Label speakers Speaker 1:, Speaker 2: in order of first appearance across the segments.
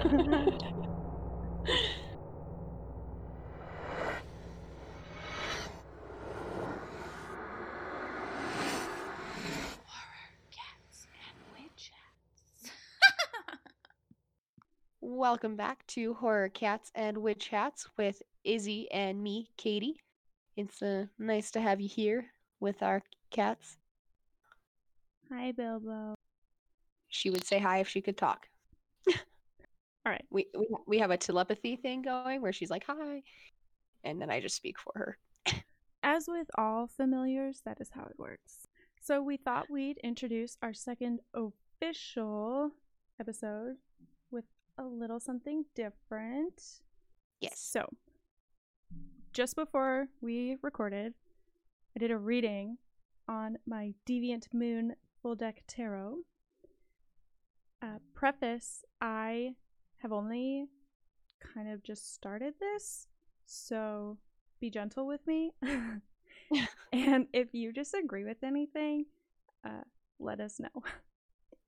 Speaker 1: Welcome back to Horror Cats and Witch Hats with Izzy and me, Katie. It's uh, nice to have you here with our cats.
Speaker 2: Hi, Bilbo.
Speaker 1: She would say hi if she could talk.
Speaker 2: All right.
Speaker 1: We, we we have a telepathy thing going where she's like hi, and then I just speak for her.
Speaker 2: As with all familiars, that is how it works. So we thought we'd introduce our second official episode with a little something different.
Speaker 1: Yes.
Speaker 2: So, just before we recorded, I did a reading on my Deviant Moon Full Deck Tarot. Uh, preface I have only kind of just started this, so be gentle with me. and if you disagree with anything, uh, let us know.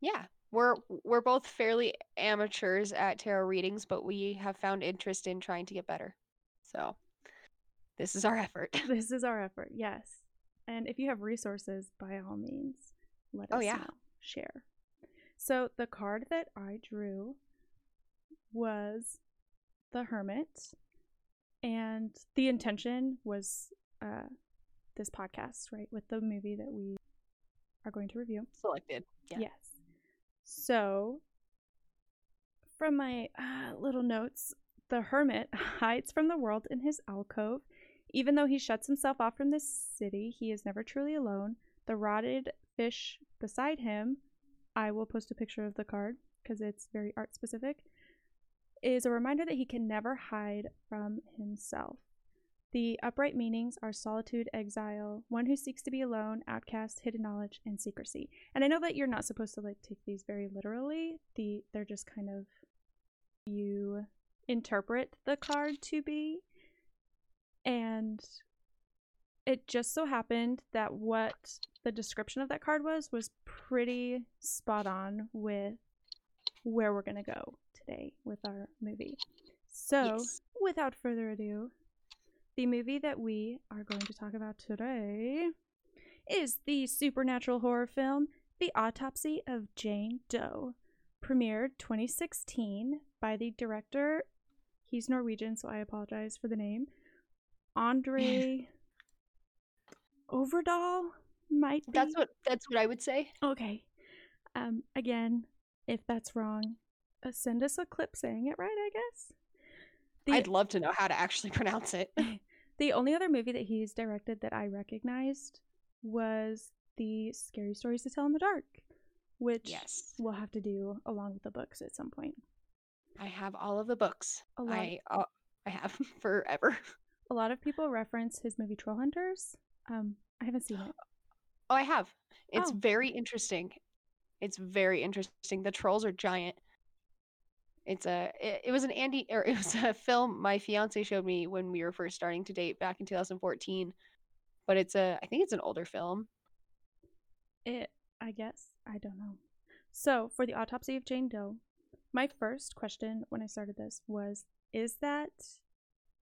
Speaker 1: Yeah, we're we're both fairly amateurs at tarot readings, but we have found interest in trying to get better. So, this is our effort.
Speaker 2: this is our effort, yes. And if you have resources, by all means, let
Speaker 1: Oh,
Speaker 2: us
Speaker 1: yeah.
Speaker 2: know. Share. So the card that I drew was the Hermit, and the intention was uh, this podcast, right, with the movie that we are going to review.
Speaker 1: Selected. Yeah.
Speaker 2: Yes. So, from my uh, little notes, the hermit hides from the world in his alcove. Even though he shuts himself off from this city, he is never truly alone. The rotted fish beside him, I will post a picture of the card because it's very art specific, is a reminder that he can never hide from himself. The upright meanings are solitude, exile, one who seeks to be alone, outcast, hidden knowledge, and secrecy. And I know that you're not supposed to like take these very literally. The they're just kind of you interpret the card to be. And it just so happened that what the description of that card was was pretty spot on with where we're going to go today with our movie. So,
Speaker 1: Yes.
Speaker 2: without further ado, the movie that we are going to talk about today is the supernatural horror film The Autopsy of Jane Doe, premiered 2016 by the director. He's Norwegian, so I apologize for the name. Andre Overdahl might be.
Speaker 1: That's what that's what I would say.
Speaker 2: Okay. Um. Again, if that's wrong, send us a clip saying it right. I guess. The
Speaker 1: I'd love to know how to actually pronounce it.
Speaker 2: the only other movie that he's directed that I recognized was the Scary Stories to Tell in the Dark, which
Speaker 1: yes.
Speaker 2: we'll have to do along with the books at some point.
Speaker 1: I have all of the books.
Speaker 2: A lot.
Speaker 1: I uh, I have forever.
Speaker 2: A lot of people reference his movie Troll Hunters. Um, I haven't seen it.
Speaker 1: Oh, I have. It's
Speaker 2: Oh.
Speaker 1: very interesting. It's very interesting. The trolls are giant. It's a. It, it was an Andy or it was a film my fiance showed me when we were first starting to date back in 2014. But it's a. I think it's an older film.
Speaker 2: It, I guess. I don't know. So, for the autopsy of Jane Doe, my first question when I started this was Is that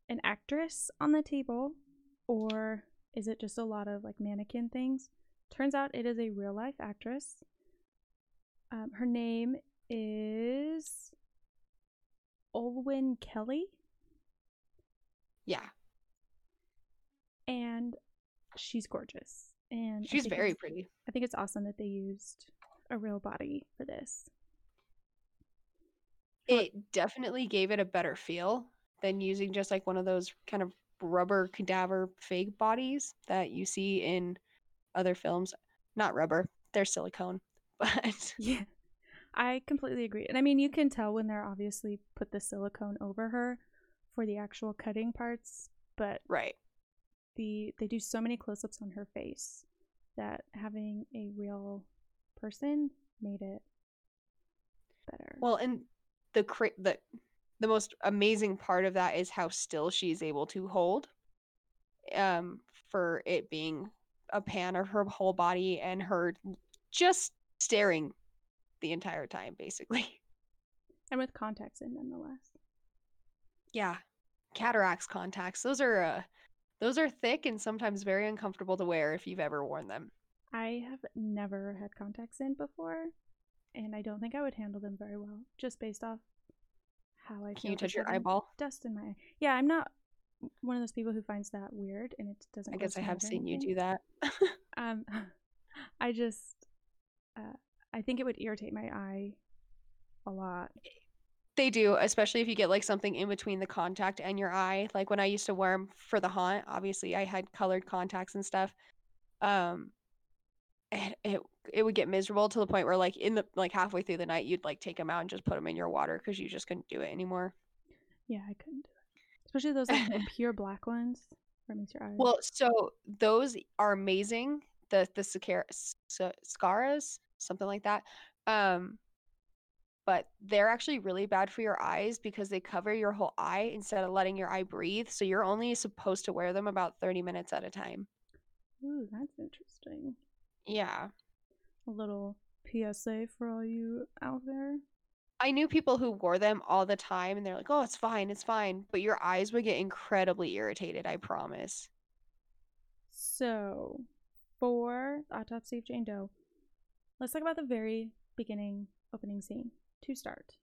Speaker 2: an actress on the table, or is it just a lot of like mannequin things? Turns out it is a real life actress. Um, her name is Olwen Kelly,
Speaker 1: Yeah,
Speaker 2: and she's gorgeous. And
Speaker 1: she's very pretty.
Speaker 2: I think it's awesome that they used a real body for this.
Speaker 1: It definitely gave it a better feel than using just like one of those kind of rubber cadaver fake bodies that you see in other films. Not rubber, they're silicone. But
Speaker 2: Yeah. I completely agree. And I mean, you can tell when they're obviously put the silicone over her for the actual cutting parts, but
Speaker 1: right.
Speaker 2: the they do so many close-ups on her face that having a real person made it better.
Speaker 1: Well, and the cra- the the most amazing part of that is how still she's able to hold. Um, for it being a pan of her whole body and her just staring the entire time, basically.
Speaker 2: And with contacts in, nonetheless.
Speaker 1: Yeah. Cataracts contacts. Those are uh those are thick and sometimes very uncomfortable to wear if you've ever worn them.
Speaker 2: I have never had contacts in before, and I don't think I would handle them very well, just based off how I
Speaker 1: Can
Speaker 2: feel
Speaker 1: you touch your eyeball?
Speaker 2: Dust in my eye. Yeah, I'm not one of those people who finds that weird, and it doesn't.
Speaker 1: I guess I have seen you do that.
Speaker 2: Um, I just, uh, I think it would irritate my eye a lot.
Speaker 1: They do, especially if you get like something in between the contact and your eye. Like when I used to wear them for the haunt, obviously I had colored contacts and stuff. Um, and it it would get miserable to the point where like in the like halfway through the night you'd like take them out and just put them in your water because you just couldn't do it anymore.
Speaker 2: Yeah, I couldn't do it, especially those like pure black ones where your eyes.
Speaker 1: Well, so those are amazing. The the Scara- Sc- Scaras, something like that. Um, but they're actually really bad for your eyes because they cover your whole eye instead of letting your eye breathe. So you're only supposed to wear them about 30 minutes at a time.
Speaker 2: Ooh, that's interesting.
Speaker 1: Yeah.
Speaker 2: A little PSA for all you out there.
Speaker 1: I knew people who wore them all the time and they're like, "Oh, it's fine, it's fine." But your eyes would get incredibly irritated, I promise.
Speaker 2: So, for autopsy of Jane Doe, let's talk about the very beginning opening scene to start.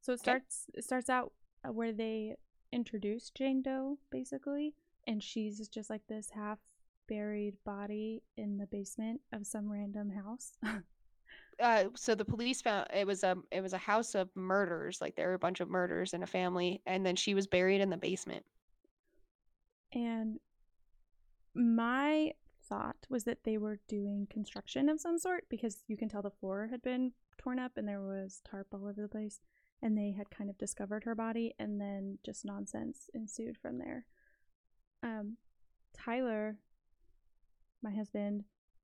Speaker 2: So it
Speaker 1: Okay.
Speaker 2: starts it starts out uh, where they introduce Jane Doe basically, and she's just like this half buried body in the basement of some random house.
Speaker 1: Uh, so the police found it was a it was a house of murders, like there were a bunch of murders in a family, and then she was buried in the basement.
Speaker 2: and my thought was that they were doing construction of some sort because you can tell the floor had been torn up and there was tarp all over the place and they had kind of discovered her body and then just nonsense ensued from there. Um, tyler my husband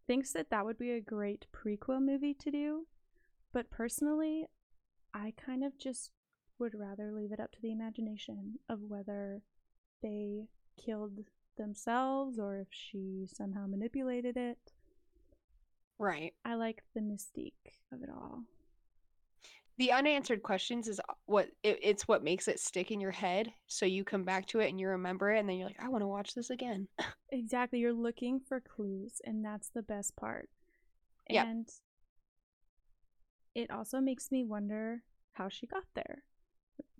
Speaker 2: thinks that that would be a great prequel movie to do but personally i kind of just would rather leave it up to the imagination of whether they killed themselves or if she somehow manipulated it.
Speaker 1: Right.
Speaker 2: I like the mystique of it all.
Speaker 1: The unanswered questions is what it, it's what makes it stick in your head. So you come back to it and you remember it, and then you're like, I want to watch this again.
Speaker 2: Exactly, you're looking for clues, and that's the best part.
Speaker 1: Yep.
Speaker 2: And it also makes me wonder how she got there.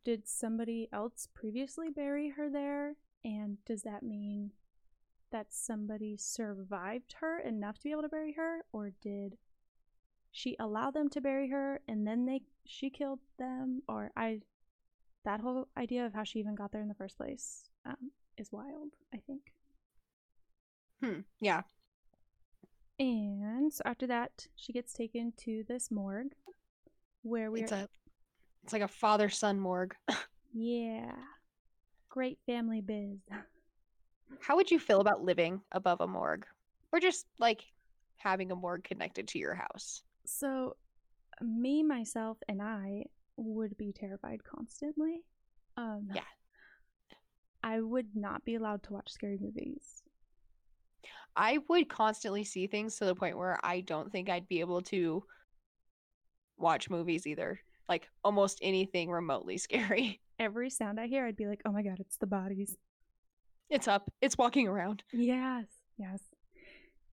Speaker 2: Did somebody else previously bury her there? And does that mean that somebody survived her enough to be able to bury her? Or did she allow them to bury her and then they she killed them? Or I that whole idea of how she even got there in the first place um, is wild, I think.
Speaker 1: Hmm. Yeah.
Speaker 2: And so after that, she gets taken to this morgue where we
Speaker 1: It's
Speaker 2: are.
Speaker 1: a it's like a father son morgue.
Speaker 2: yeah. Great family biz.
Speaker 1: How would you feel about living above a morgue, or just like having a morgue connected to your house?
Speaker 2: So, me, myself, and I would be terrified constantly. Um,
Speaker 1: Yeah.
Speaker 2: I would not be allowed to watch scary movies.
Speaker 1: I would constantly see things to the point where I don't think I'd be able to watch movies either. Like almost anything remotely scary.
Speaker 2: Every sound I hear, I'd be like, oh my god, it's the bodies.
Speaker 1: It's up. It's walking around.
Speaker 2: Yes, yes.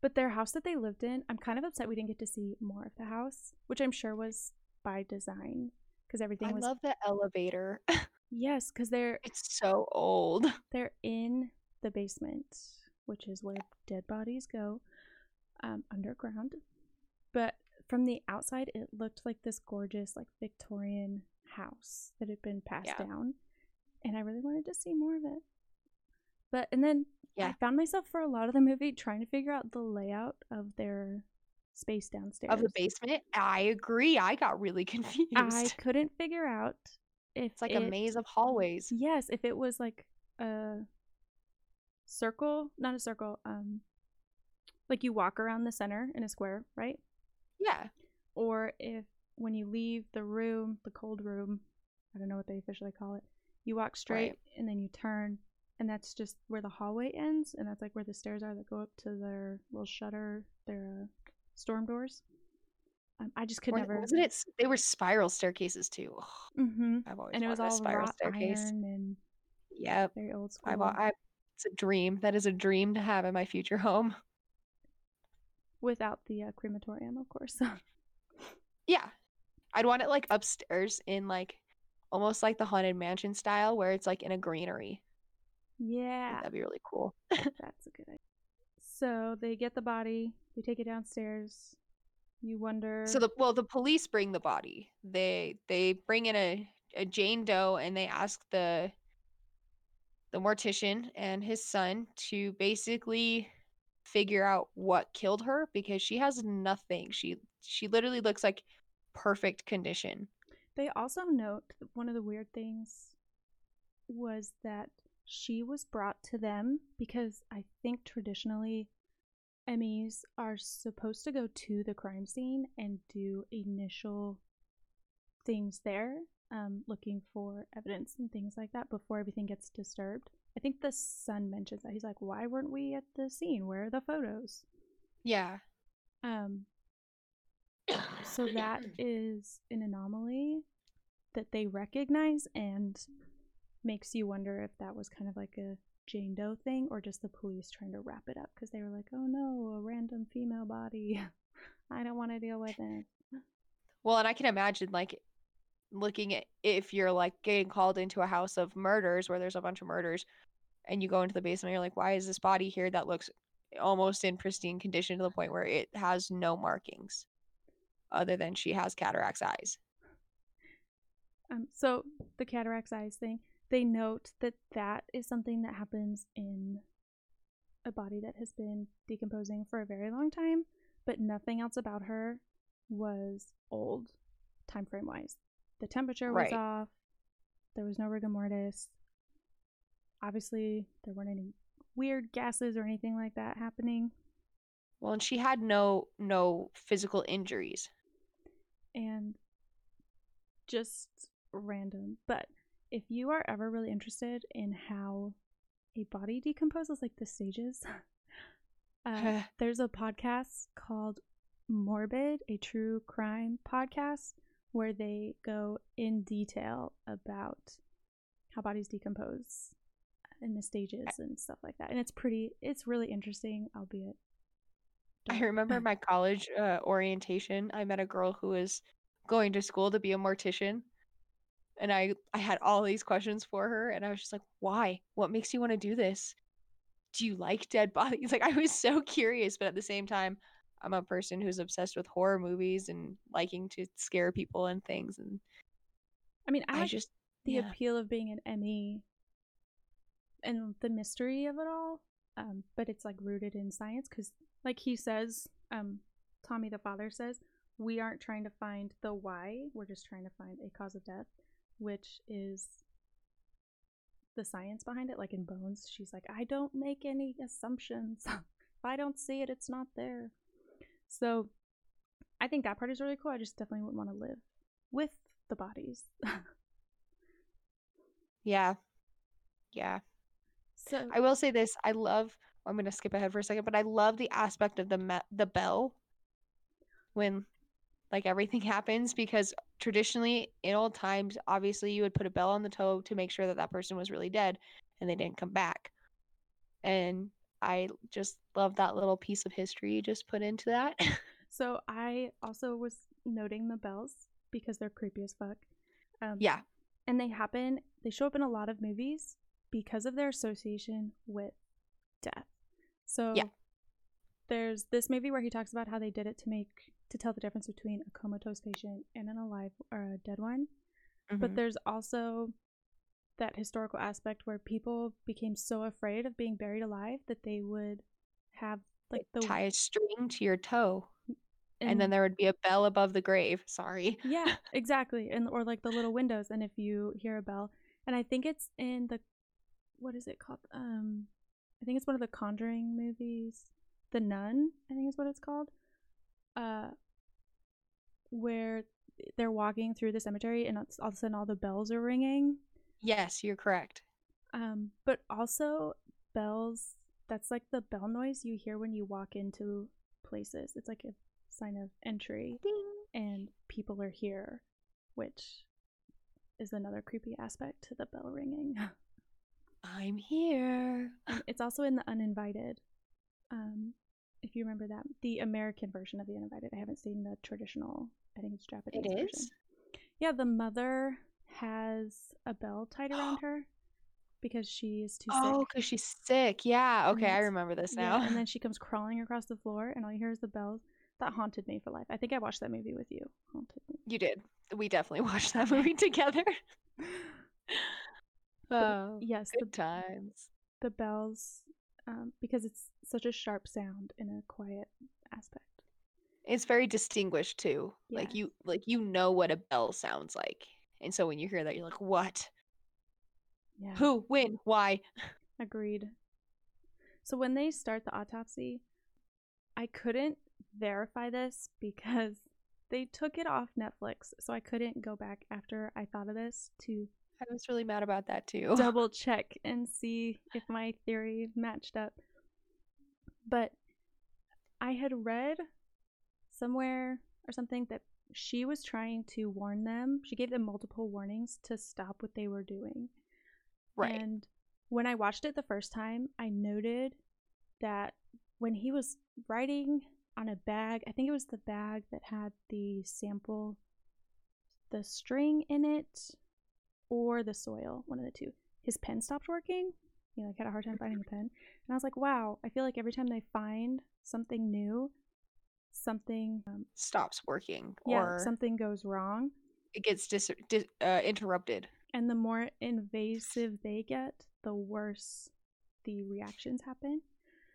Speaker 2: But their house that they lived in, I'm kind of upset we didn't get to see more of the house, which I'm sure was by design because everything
Speaker 1: I
Speaker 2: was
Speaker 1: love the elevator.
Speaker 2: yes, because they're
Speaker 1: It's so old.
Speaker 2: they're in the basement, which is where dead bodies go, um, underground. But from the outside, it looked like this gorgeous, like Victorian house that had been passed
Speaker 1: Yeah.
Speaker 2: down, and I really wanted to see more of it. But and then I found myself for a lot of the movie trying to figure out the layout of their space downstairs.
Speaker 1: Of the basement, I agree. I got really confused.
Speaker 2: I couldn't figure out if
Speaker 1: it's like a maze of hallways.
Speaker 2: Yes, if it was like a circle, not a circle, um like you walk around the center in a square, right?
Speaker 1: Yeah.
Speaker 2: Or if when you leave the room, the cold room, I don't know what they officially call it, you walk straight and then you turn and that's just where the hallway ends and that's like where the stairs are that go up to their little shutter, their uh, storm doors. Um, I just could
Speaker 1: Were-
Speaker 2: never.
Speaker 1: Wasn't it? They were spiral staircases too. Ugh,
Speaker 2: hmm
Speaker 1: I've always
Speaker 2: And it was all
Speaker 1: spiral staircase.
Speaker 2: iron and
Speaker 1: Yep.
Speaker 2: very old school.
Speaker 1: I've, al- I, it's a dream. That is a dream to have in my future home.
Speaker 2: Without the uh, crematorium, of course.
Speaker 1: Yeah. I'd want it like upstairs in like almost like the haunted mansion style where it's like in a greenery.
Speaker 2: Yeah,
Speaker 1: That'd be really cool.
Speaker 2: that's a good idea. So they get the body, they take it downstairs. You wonder.
Speaker 1: So the well, the police bring the body. They they bring in a, a Jane Doe and they ask the the mortician and his son to basically figure out what killed her because she has nothing. She she literally looks like perfect condition.
Speaker 2: They also note that one of the weird things was that she was brought to them because I think traditionally MEs are supposed to go to the crime scene and do initial things there, um, looking for evidence and things like that before everything gets disturbed. I think the son mentions that. He's like, Why weren't we at the scene? Where are the photos?
Speaker 1: Yeah.
Speaker 2: Um, so that is an anomaly that they recognize and makes you wonder if that was kind of like a Jane Doe thing or just the police trying to wrap it up because they were like, oh no, a random female body. I don't want to deal with it.
Speaker 1: Well, and I can imagine like looking at if you're like getting called into a house of murders where there's a bunch of murders and you go into the basement, you're like, why is this body here that looks almost in pristine condition to the point where it has no markings other than she has cataracts eyes.
Speaker 2: Um, so the cataracts eyes thing, they note that that is something that happens in a body that has been decomposing for a very long time, but nothing else about her was old time frame wise. The temperature was
Speaker 1: Right.
Speaker 2: off. There was no rigor mortis. Obviously, there weren't any weird gases or anything like that happening.
Speaker 1: Well, and she had no no physical injuries.
Speaker 2: And just random. But if you are ever really interested in how a body decomposes, like the stages, uh, there's a podcast called Morbid, a true crime podcast, where they go in detail about how bodies decompose in the stages and stuff like that. And it's pretty, it's really interesting, albeit.
Speaker 1: I remember my college uh, orientation. I met a girl who was going to school to be a mortician, and I I had all these questions for her, and I was just like, "Why? What makes you want to do this? Do you like dead bodies?" Like I was so curious, but at the same time, I'm a person who's obsessed with horror movies and liking to scare people and things, and
Speaker 2: I mean, I,
Speaker 1: I just
Speaker 2: the
Speaker 1: yeah.
Speaker 2: appeal of being an ME and the mystery of it all. Um, but it's like rooted in science because, like he says, um, Tommy the father says, we aren't trying to find the why, we're just trying to find a cause of death, which is the science behind it. Like in Bones, she's like, I don't make any assumptions. if I don't see it, it's not there. So I think that part is really cool. I just definitely wouldn't want to live with the bodies.
Speaker 1: yeah, yeah.
Speaker 2: so
Speaker 1: I will say this: I love. I'm going to skip ahead for a second, but I love the aspect of the me- the bell when like everything happens because traditionally in old times, obviously you would put a bell on the toe to make sure that that person was really dead and they didn't come back. And I just love that little piece of history you just put into that.
Speaker 2: So I also was noting the bells because they're creepy as fuck. Um,
Speaker 1: yeah,
Speaker 2: And they happen, they show up in a lot of movies because of their association with death. So
Speaker 1: Yeah.
Speaker 2: there's this movie where he talks about how they did it to make, to tell the difference between a comatose patient and an alive or a dead one. But
Speaker 1: mhm.
Speaker 2: there's also that historical aspect where people became so afraid of being buried alive that they would have like the
Speaker 1: tie a string to your toe, and then there would be a bell above the grave. Sorry.
Speaker 2: yeah exactly and or like the little windows and if you hear a bell and i think it's in the what is it called um i think it's one of the conjuring movies the nun i think is what it's called uh where they're walking through the cemetery and all of a sudden all the bells are ringing
Speaker 1: Yes, you're correct.
Speaker 2: um but also bells that's like the bell noise you hear when you walk into places it's like a sign of entry
Speaker 1: Ding.
Speaker 2: and people are here, which is another creepy aspect to the bell ringing.
Speaker 1: I'm here.
Speaker 2: Um, it's also in the Uninvited. Um, if you remember that, the American version of the Uninvited. I haven't seen the traditional. I think it's Japanese.
Speaker 1: It
Speaker 2: version.
Speaker 1: is?
Speaker 2: Yeah, the mother has a bell tied around her because she is too
Speaker 1: Oh,
Speaker 2: sick.
Speaker 1: Oh, because she's sick. Yeah. Okay, I remember this now.
Speaker 2: Yeah, and then she comes crawling across the floor, and all you hear is the bells. That haunted me for life. I think I watched that movie with you. Haunted me.
Speaker 1: you did. We definitely watched that movie together. Oh,
Speaker 2: Yes, the,
Speaker 1: times.
Speaker 2: the bells, um, because it's such a sharp sound in a quiet aspect.
Speaker 1: It's very distinguished too. Like you like you know what a bell sounds like. And so when you hear that you're like, "What?
Speaker 2: Yeah.
Speaker 1: Who? When? Why?"
Speaker 2: Agreed. So when they start the autopsy, I couldn't verify this because they took it off Netflix. So I couldn't go back after I thought of this to
Speaker 1: I was really mad about that too.
Speaker 2: double check and see if my theory matched up. But I had read somewhere or something that she was trying to warn them. She gave them multiple warnings to stop what they were doing.
Speaker 1: Right.
Speaker 2: And when I watched it the first time, I noted that when he was writing on a bag, I think it was the bag that had the sample, the string in it, or the soil, one of the two. His pen stopped working. He like had a hard time finding the pen, and I was like, "Wow!" I feel like every time they find something new, something, um,
Speaker 1: Stops working
Speaker 2: yeah,
Speaker 1: or
Speaker 2: something goes wrong.
Speaker 1: it gets dis- dis- uh, interrupted.
Speaker 2: And the more invasive they get, the worse the reactions happen.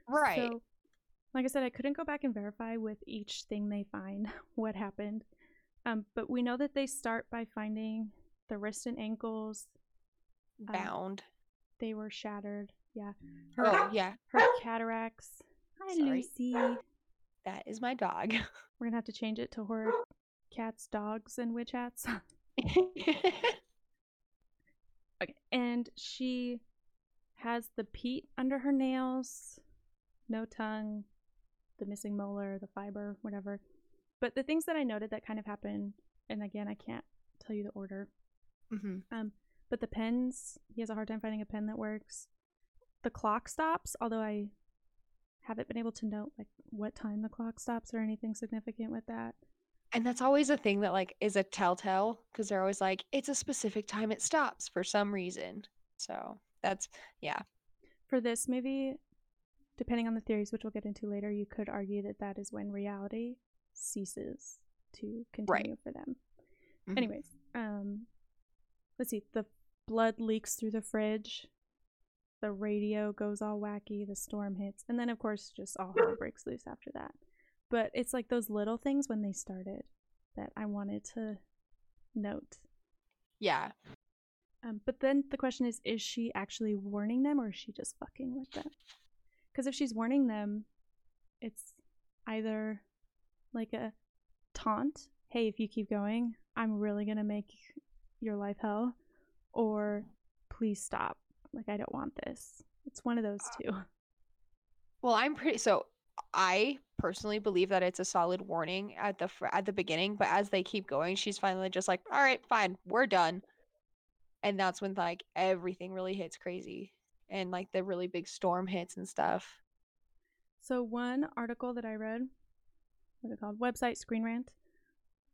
Speaker 1: Right.
Speaker 2: So, like I said, I couldn't go back and verify with each thing they find what happened. Um, but we know that they start by finding the wrists and ankles. um,
Speaker 1: Bound.
Speaker 2: They were shattered. Yeah. Her,
Speaker 1: Oh, yeah.
Speaker 2: her cataracts. Hi,
Speaker 1: Sorry.
Speaker 2: Lucy.
Speaker 1: That is my dog.
Speaker 2: We're going to have to change it to horror cats, dogs, and witch hats. Okay. And she has the peat under her nails, no tongue, the missing molar, the fiber, whatever. But the things that I noted that kind of happen, and again, I can't tell you the order.
Speaker 1: Hmm
Speaker 2: Um, but the pens, he has a hard time finding a pen that works. The clock stops, although I haven't been able to note like what time the clock stops or anything significant with that.
Speaker 1: And that's always a thing that like is a telltale because they're always like, it's a specific time it stops for some reason. So that's yeah.
Speaker 2: For this movie, depending on the theories, which we'll get into later, you could argue that that is when reality ceases to continue for them.
Speaker 1: Mhm.
Speaker 2: Anyways, um, let's see. The blood leaks through the fridge. The radio goes all wacky. The storm hits, and then of course, just all hell breaks loose after that. But it's like those little things when they started that I wanted to note.
Speaker 1: Yeah.
Speaker 2: Um, but then the question is, is she actually warning them or is she just fucking with them? Because if she's warning them, it's either like a taunt, hey, if you keep going, I'm really going to make your life hell, or please stop. Like, I don't want this. It's one of those two.
Speaker 1: Well, I'm pretty so I personally believe that it's a solid warning at the fr- at the beginning, but as they keep going, she's finally just like, "All right, fine, we're done." And that's when like everything really hits crazy and like the really big storm hits and stuff.
Speaker 2: So one article that I read, what's it called? Website Screen Rant.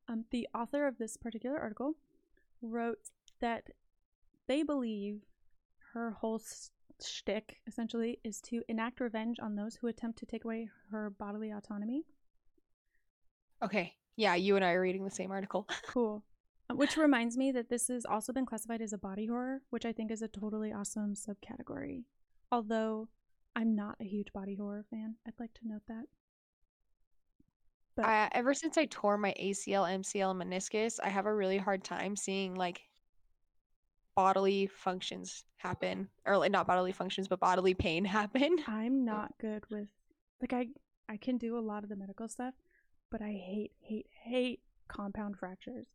Speaker 2: Um, the author of this particular article wrote that they believe her whole s- shtick essentially is to enact revenge on those who attempt to take away her bodily autonomy.
Speaker 1: Okay. Yeah, you and I are reading the same article.
Speaker 2: Cool. Uh, Which reminds me that this has also been classified as a body horror, which I think is a totally awesome subcategory. Although I'm not a huge body horror fan, I'd like to note that. But
Speaker 1: I, ever since I tore my ACL, MCL, and meniscus, I have a really hard time seeing like bodily functions happen, or like not bodily functions, but bodily pain happen.
Speaker 2: I'm not good with like I I can do a lot of the medical stuff, but I hate hate hate compound fractures.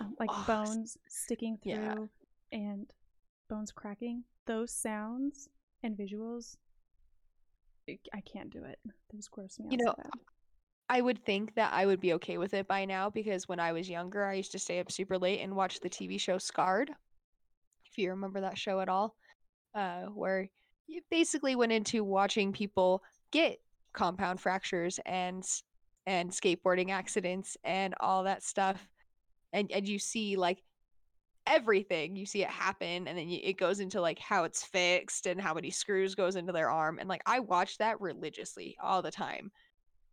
Speaker 2: Um, like
Speaker 1: Oh,
Speaker 2: bones sticking through
Speaker 1: yeah.
Speaker 2: and bones cracking. Those sounds and visuals I can't do it. Those gross me out
Speaker 1: You
Speaker 2: so
Speaker 1: know,
Speaker 2: bad.
Speaker 1: I would think that I would be okay with it by now because when I was younger, I used to stay up super late and watch the TV show Scarred. If you remember that show at all, uh, where you basically went into watching people get compound fractures and and skateboarding accidents and all that stuff, and and you see like everything you see it happen and then you, it goes into like how it's fixed and how many screws goes into their arm and like i watch that religiously all the time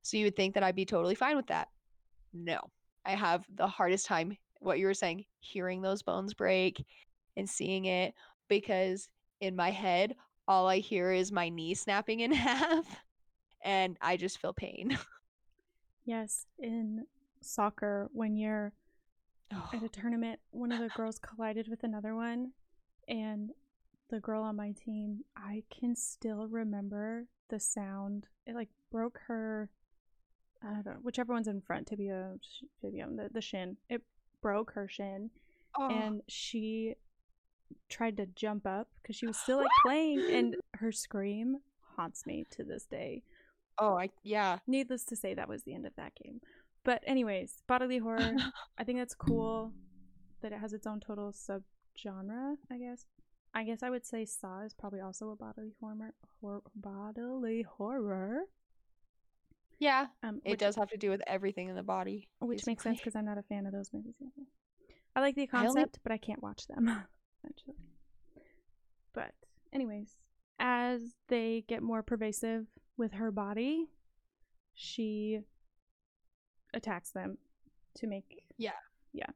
Speaker 1: so you would think that I'd be totally fine with that. No, I have the hardest time, what you were saying, hearing those bones break and seeing it because in my head, all I hear is my knee snapping in half and I just feel pain.
Speaker 2: Yes, in soccer, when you're
Speaker 1: Oh,
Speaker 2: at a oh. tournament, one of the girls collided with another one, and the girl on my team, I can still remember the sound. It like broke her I don't know, whichever one's in front, tibia, tibia, the, the shin. It broke her shin,
Speaker 1: oh,
Speaker 2: and she tried to jump up because she was still like playing, and her scream haunts me to this day.
Speaker 1: oh, I yeah.
Speaker 2: Needless to say, that was the end of that game. But anyways, bodily horror. I think that's cool that it has its own total subgenre. I guess. I guess I would say Saw is probably also a bodily horror. Hor- bodily horror.
Speaker 1: Yeah,
Speaker 2: Um,
Speaker 1: it does have to do with everything in the body.
Speaker 2: which makes sense because I'm not a fan of those movies. Either. I like the
Speaker 1: I only-
Speaker 2: concept, but I can't watch them. Essentially. But anyways, as they get more pervasive with her body, she attacks them to make
Speaker 1: Yeah.
Speaker 2: yeah.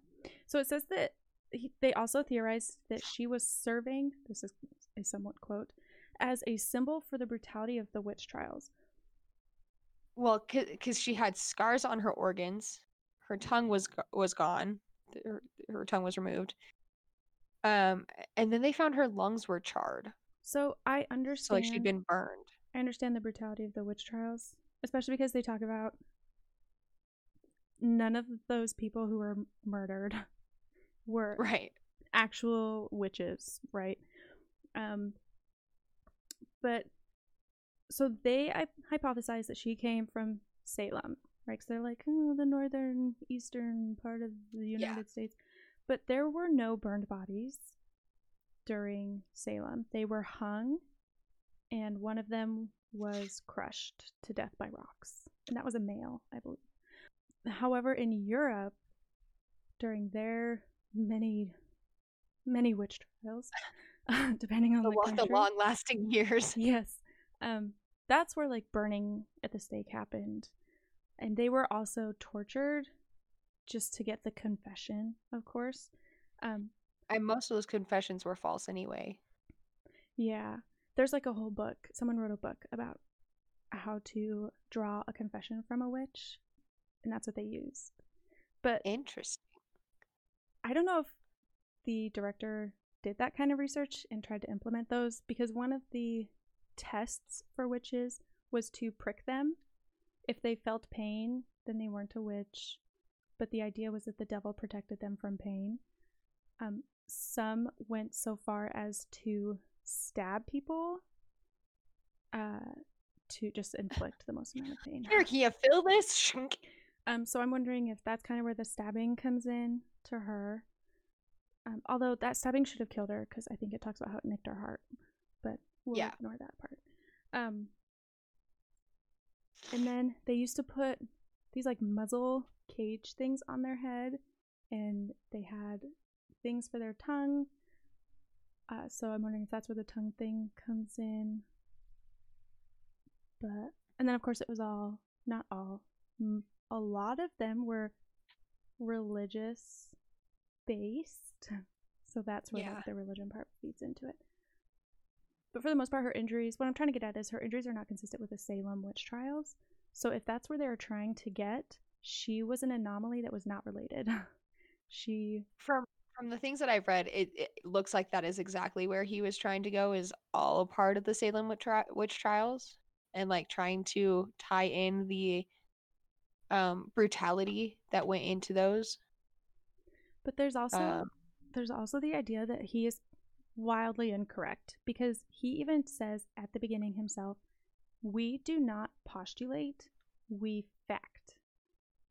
Speaker 2: So it says that he, they also theorized that she was serving. This is a somewhat quote as a symbol for the brutality of the witch trials.
Speaker 1: Well, because she had scars on her organs, her tongue was was gone, her, her tongue was removed. Um, and then they found her lungs were charred,
Speaker 2: So I
Speaker 1: so
Speaker 2: understand.
Speaker 1: like she'd been burned.
Speaker 2: I understand the brutality of the witch trials, especially because they talk about none of those people who were murdered were
Speaker 1: Right.
Speaker 2: actual witches, right? Um, but so they I hypothesize that she came from Salem, right? Because they're like, oh, the northern eastern part of the United States. But there were no burned bodies during Salem. They were hung, and one of them was crushed to death by rocks. And that was a male, I believe. However, in Europe, during their many, many witch trials, depending on
Speaker 1: The,
Speaker 2: the,
Speaker 1: lo- the long lasting years.
Speaker 2: Yes. Um, that's where like burning at the stake happened. And they were also tortured just to get the confession, of course. Um,
Speaker 1: And most of those confessions were false anyway.
Speaker 2: yeah. There's like a whole book. Someone wrote a book about how to draw a confession from a witch. And that's what they used. But
Speaker 1: Interesting.
Speaker 2: I don't know if the director did that kind of research and tried to implement those because one of the tests for witches was to prick them. If they felt pain, then they weren't a witch. But the idea was that the devil protected them from pain. Um, some went so far as to stab people uh, to just inflict the most amount of pain.
Speaker 1: Here, can you feel this?
Speaker 2: Um, so I'm wondering if that's kind of where the stabbing comes in to her. Um, although that stabbing should have killed her because I think it talks about how it nicked her heart, but we'll
Speaker 1: Yeah.
Speaker 2: ignore that part. Um, and then they used to put these like muzzle cage things on their head, and they had things for their tongue. Uh, so I'm wondering if that's where the tongue thing comes in. But and then of course it was all not all a lot of them were religious based. So that's where
Speaker 1: Yeah.
Speaker 2: like, the religion part feeds into it. But for the most part, her injuries, what I'm trying to get at is her injuries are not consistent with the Salem witch trials. So if that's where they were trying to get, she was an anomaly that was not related. she,
Speaker 1: From from the things that I've read, it, it looks like that is exactly where he was trying to go. Is all a part of the Salem witch, tri- witch trials, and like trying to tie in the um brutality that went into those.
Speaker 2: but there's also
Speaker 1: Um,
Speaker 2: there's also the idea that he is wildly incorrect because he even says at the beginning himself, "We do not postulate, we fact."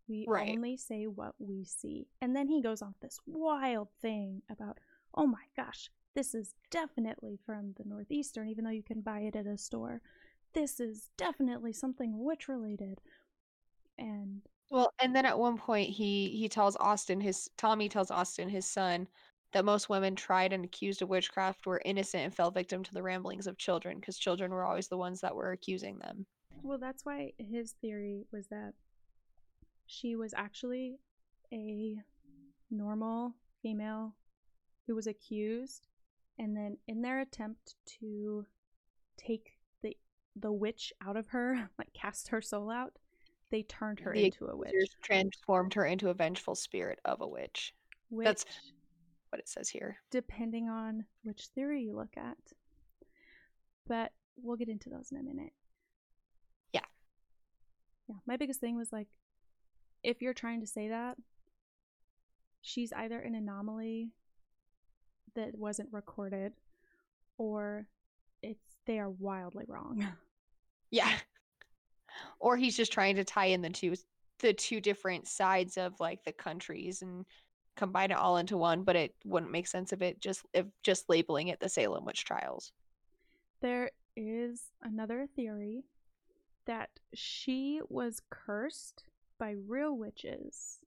Speaker 2: We
Speaker 1: Right.
Speaker 2: only say what we see. And then he goes off this wild thing about, oh my gosh, this is definitely from the Northeastern, even though you can buy it at a store. This is definitely something witch related. And
Speaker 1: Well, and then at one point he he tells Austin his Tommy tells Austin his son that most women tried and accused of witchcraft were innocent and fell victim to the ramblings of children because children were always the ones that were accusing them.
Speaker 2: well, that's why his theory was that she was actually a normal female who was accused and then in their attempt to take the the witch out of her like cast her soul out they turned her
Speaker 1: The
Speaker 2: into a witch
Speaker 1: transformed her into a vengeful spirit of a witch.
Speaker 2: which
Speaker 1: that's- What it says here.
Speaker 2: depending on which theory you look at but we'll get into those in a minute
Speaker 1: Yeah.
Speaker 2: yeah my biggest thing was like if you're trying to say that she's either an anomaly that wasn't recorded or it's they are wildly wrong
Speaker 1: Yeah. Or he's just trying to tie in the two the two different sides of like the countries and combine it all into one, but it wouldn't make sense of it just if just labeling it the Salem witch trials.
Speaker 2: there is another theory that she was cursed by real witches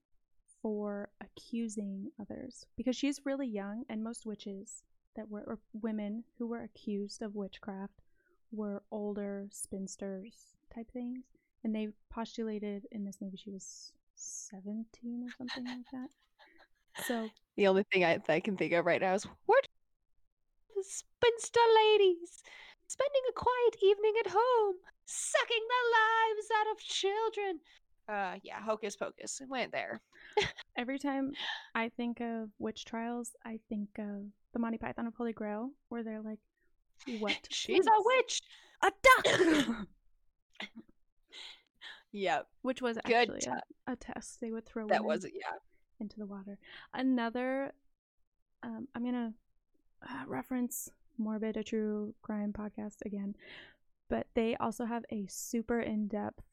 Speaker 2: for accusing others because she's really young and most witches that were or women who were accused of witchcraft were older spinsters type things and they postulated in this movie she was 17 or something like that so
Speaker 1: The only thing I, I can think of right now is what spinster ladies spending a quiet evening at home, sucking the lives out of children. Uh, yeah, hocus pocus. It went there.
Speaker 2: Every time I think of witch trials, I think of the Monty Python and Holy Grail, where they're like, "What?
Speaker 1: She's a witch.
Speaker 2: A duck!"
Speaker 1: Yep,
Speaker 2: Which was
Speaker 1: good.
Speaker 2: actually
Speaker 1: ti-
Speaker 2: a, a test they would throw
Speaker 1: that was it. Yeah.
Speaker 2: Into the water. Another, um, I'm gonna uh, reference Morbid, a true crime podcast again, but they also have a super in-depth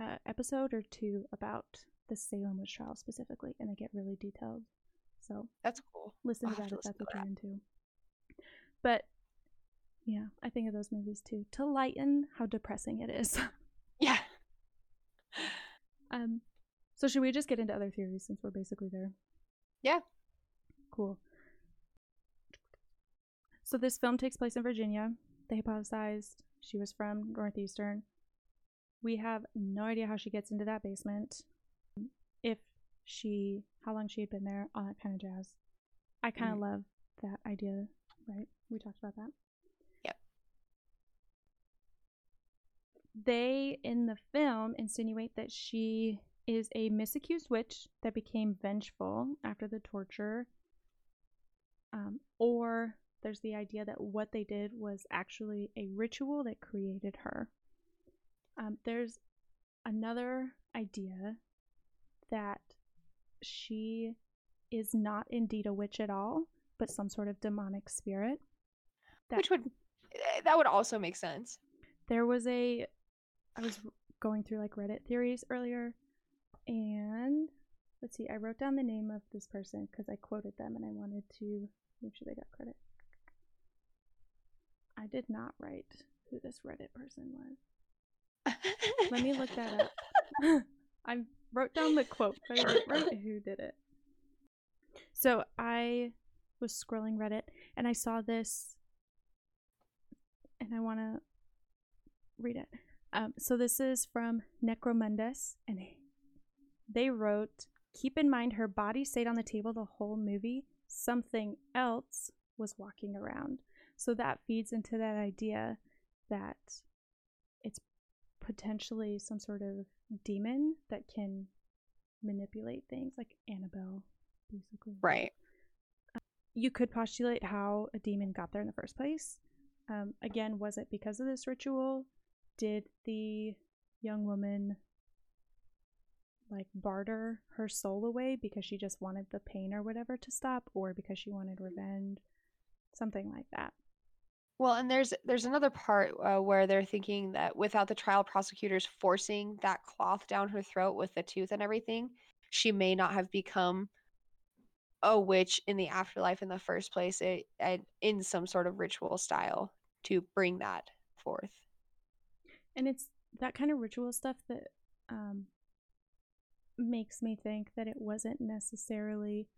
Speaker 2: uh, episode or two about the Salem witch trial specifically, and they get really detailed. So
Speaker 1: That's cool.
Speaker 2: listen
Speaker 1: I'll
Speaker 2: to that if that's what you're into. But yeah, I think of those movies too to lighten how depressing it is.
Speaker 1: Yeah.
Speaker 2: um, so should we just get into other theories since we're basically there?
Speaker 1: Yeah.
Speaker 2: Cool. So this film takes place in Virginia. They hypothesized she was from Northeastern. We have no idea how she gets into that basement. If she, how long she had been there, all that kind of jazz. I kind of mm-hmm. love that idea, right? We talked about that.
Speaker 1: Yep.
Speaker 2: They, in the film, insinuate that she is a misaccused witch that became vengeful after the torture. Um, or there's the idea that what they did was actually a ritual that created her. Um, there's another idea that she is not indeed a witch at all, but some sort of demonic spirit. That
Speaker 1: Which would eh, that would also make sense.
Speaker 2: there was a I was going through like Reddit theories earlier and let's see, I wrote down the name of this person because I quoted them and I wanted to make sure they got credit. I did not write who this Reddit person was. Let me look that up. I wrote down the quote, but I didn't write who did it. So I was scrolling Reddit and I saw this, and I want to read it. Um, so this is from Necromundus, and they wrote, "Keep in mind her body stayed on the table the whole movie. Something else was walking around." So that feeds into that idea that it's potentially some sort of demon that can manipulate things, like Annabelle, basically.
Speaker 1: right.
Speaker 2: You could postulate how a demon got there in the first place. Um, again, was it because of this ritual? Did the young woman like barter her soul away because she just wanted the pain or whatever to stop, or because she wanted revenge? Something like that.
Speaker 1: Well, and there's there's another part uh, where they're thinking that without the trial prosecutors forcing that cloth down her throat with the tooth and everything, she may not have become a witch in the afterlife in the first place it, it, in some sort of ritual style to bring that forth.
Speaker 2: And it's that kind of ritual stuff that um, makes me think that it wasn't necessarily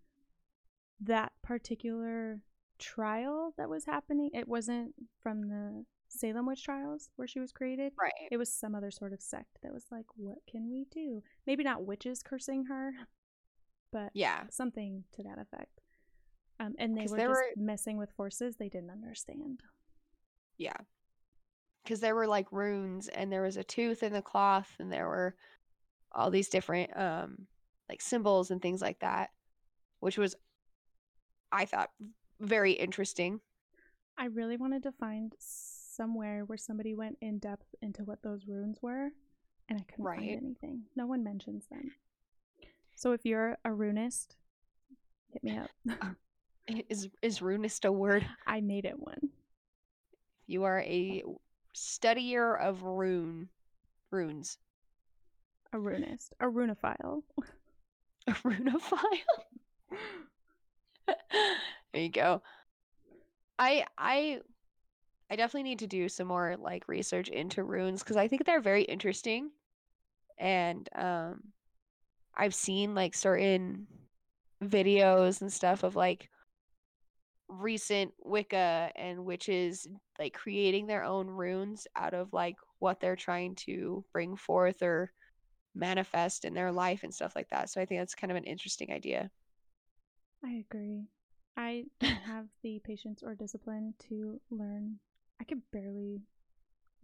Speaker 2: that particular trial that was happening. It wasn't from the Salem witch trials where she was created.
Speaker 1: Right.
Speaker 2: It was some other sort of sect that was like, what can we do? Maybe not witches cursing her, but
Speaker 1: yeah,
Speaker 2: something to that effect. Um, and they were just
Speaker 1: were-
Speaker 2: messing with forces they didn't understand.
Speaker 1: Yeah. Because there were like runes and there was a tooth in the cloth and there were all these different um like symbols and things like that, which was I thought very interesting.
Speaker 2: I really wanted to find somewhere where somebody went in depth into what those runes were, and I couldn't
Speaker 1: Right.
Speaker 2: find anything. No one mentions them. So if you're a runist, hit me up.
Speaker 1: Is is runist a word?
Speaker 2: I made it one.
Speaker 1: You are a studier of rune runes.
Speaker 2: A runist. A runophile.
Speaker 1: A runophile. there you go. I I I definitely need to do some more like research into runes because I think they're very interesting. And um I've seen like certain videos and stuff of like recent Wicca and witches like creating their own runes out of like what they're trying to bring forth or manifest in their life and stuff like that. So I think that's kind of an interesting idea.
Speaker 2: I agree. I don't have the patience or discipline to learn. I could barely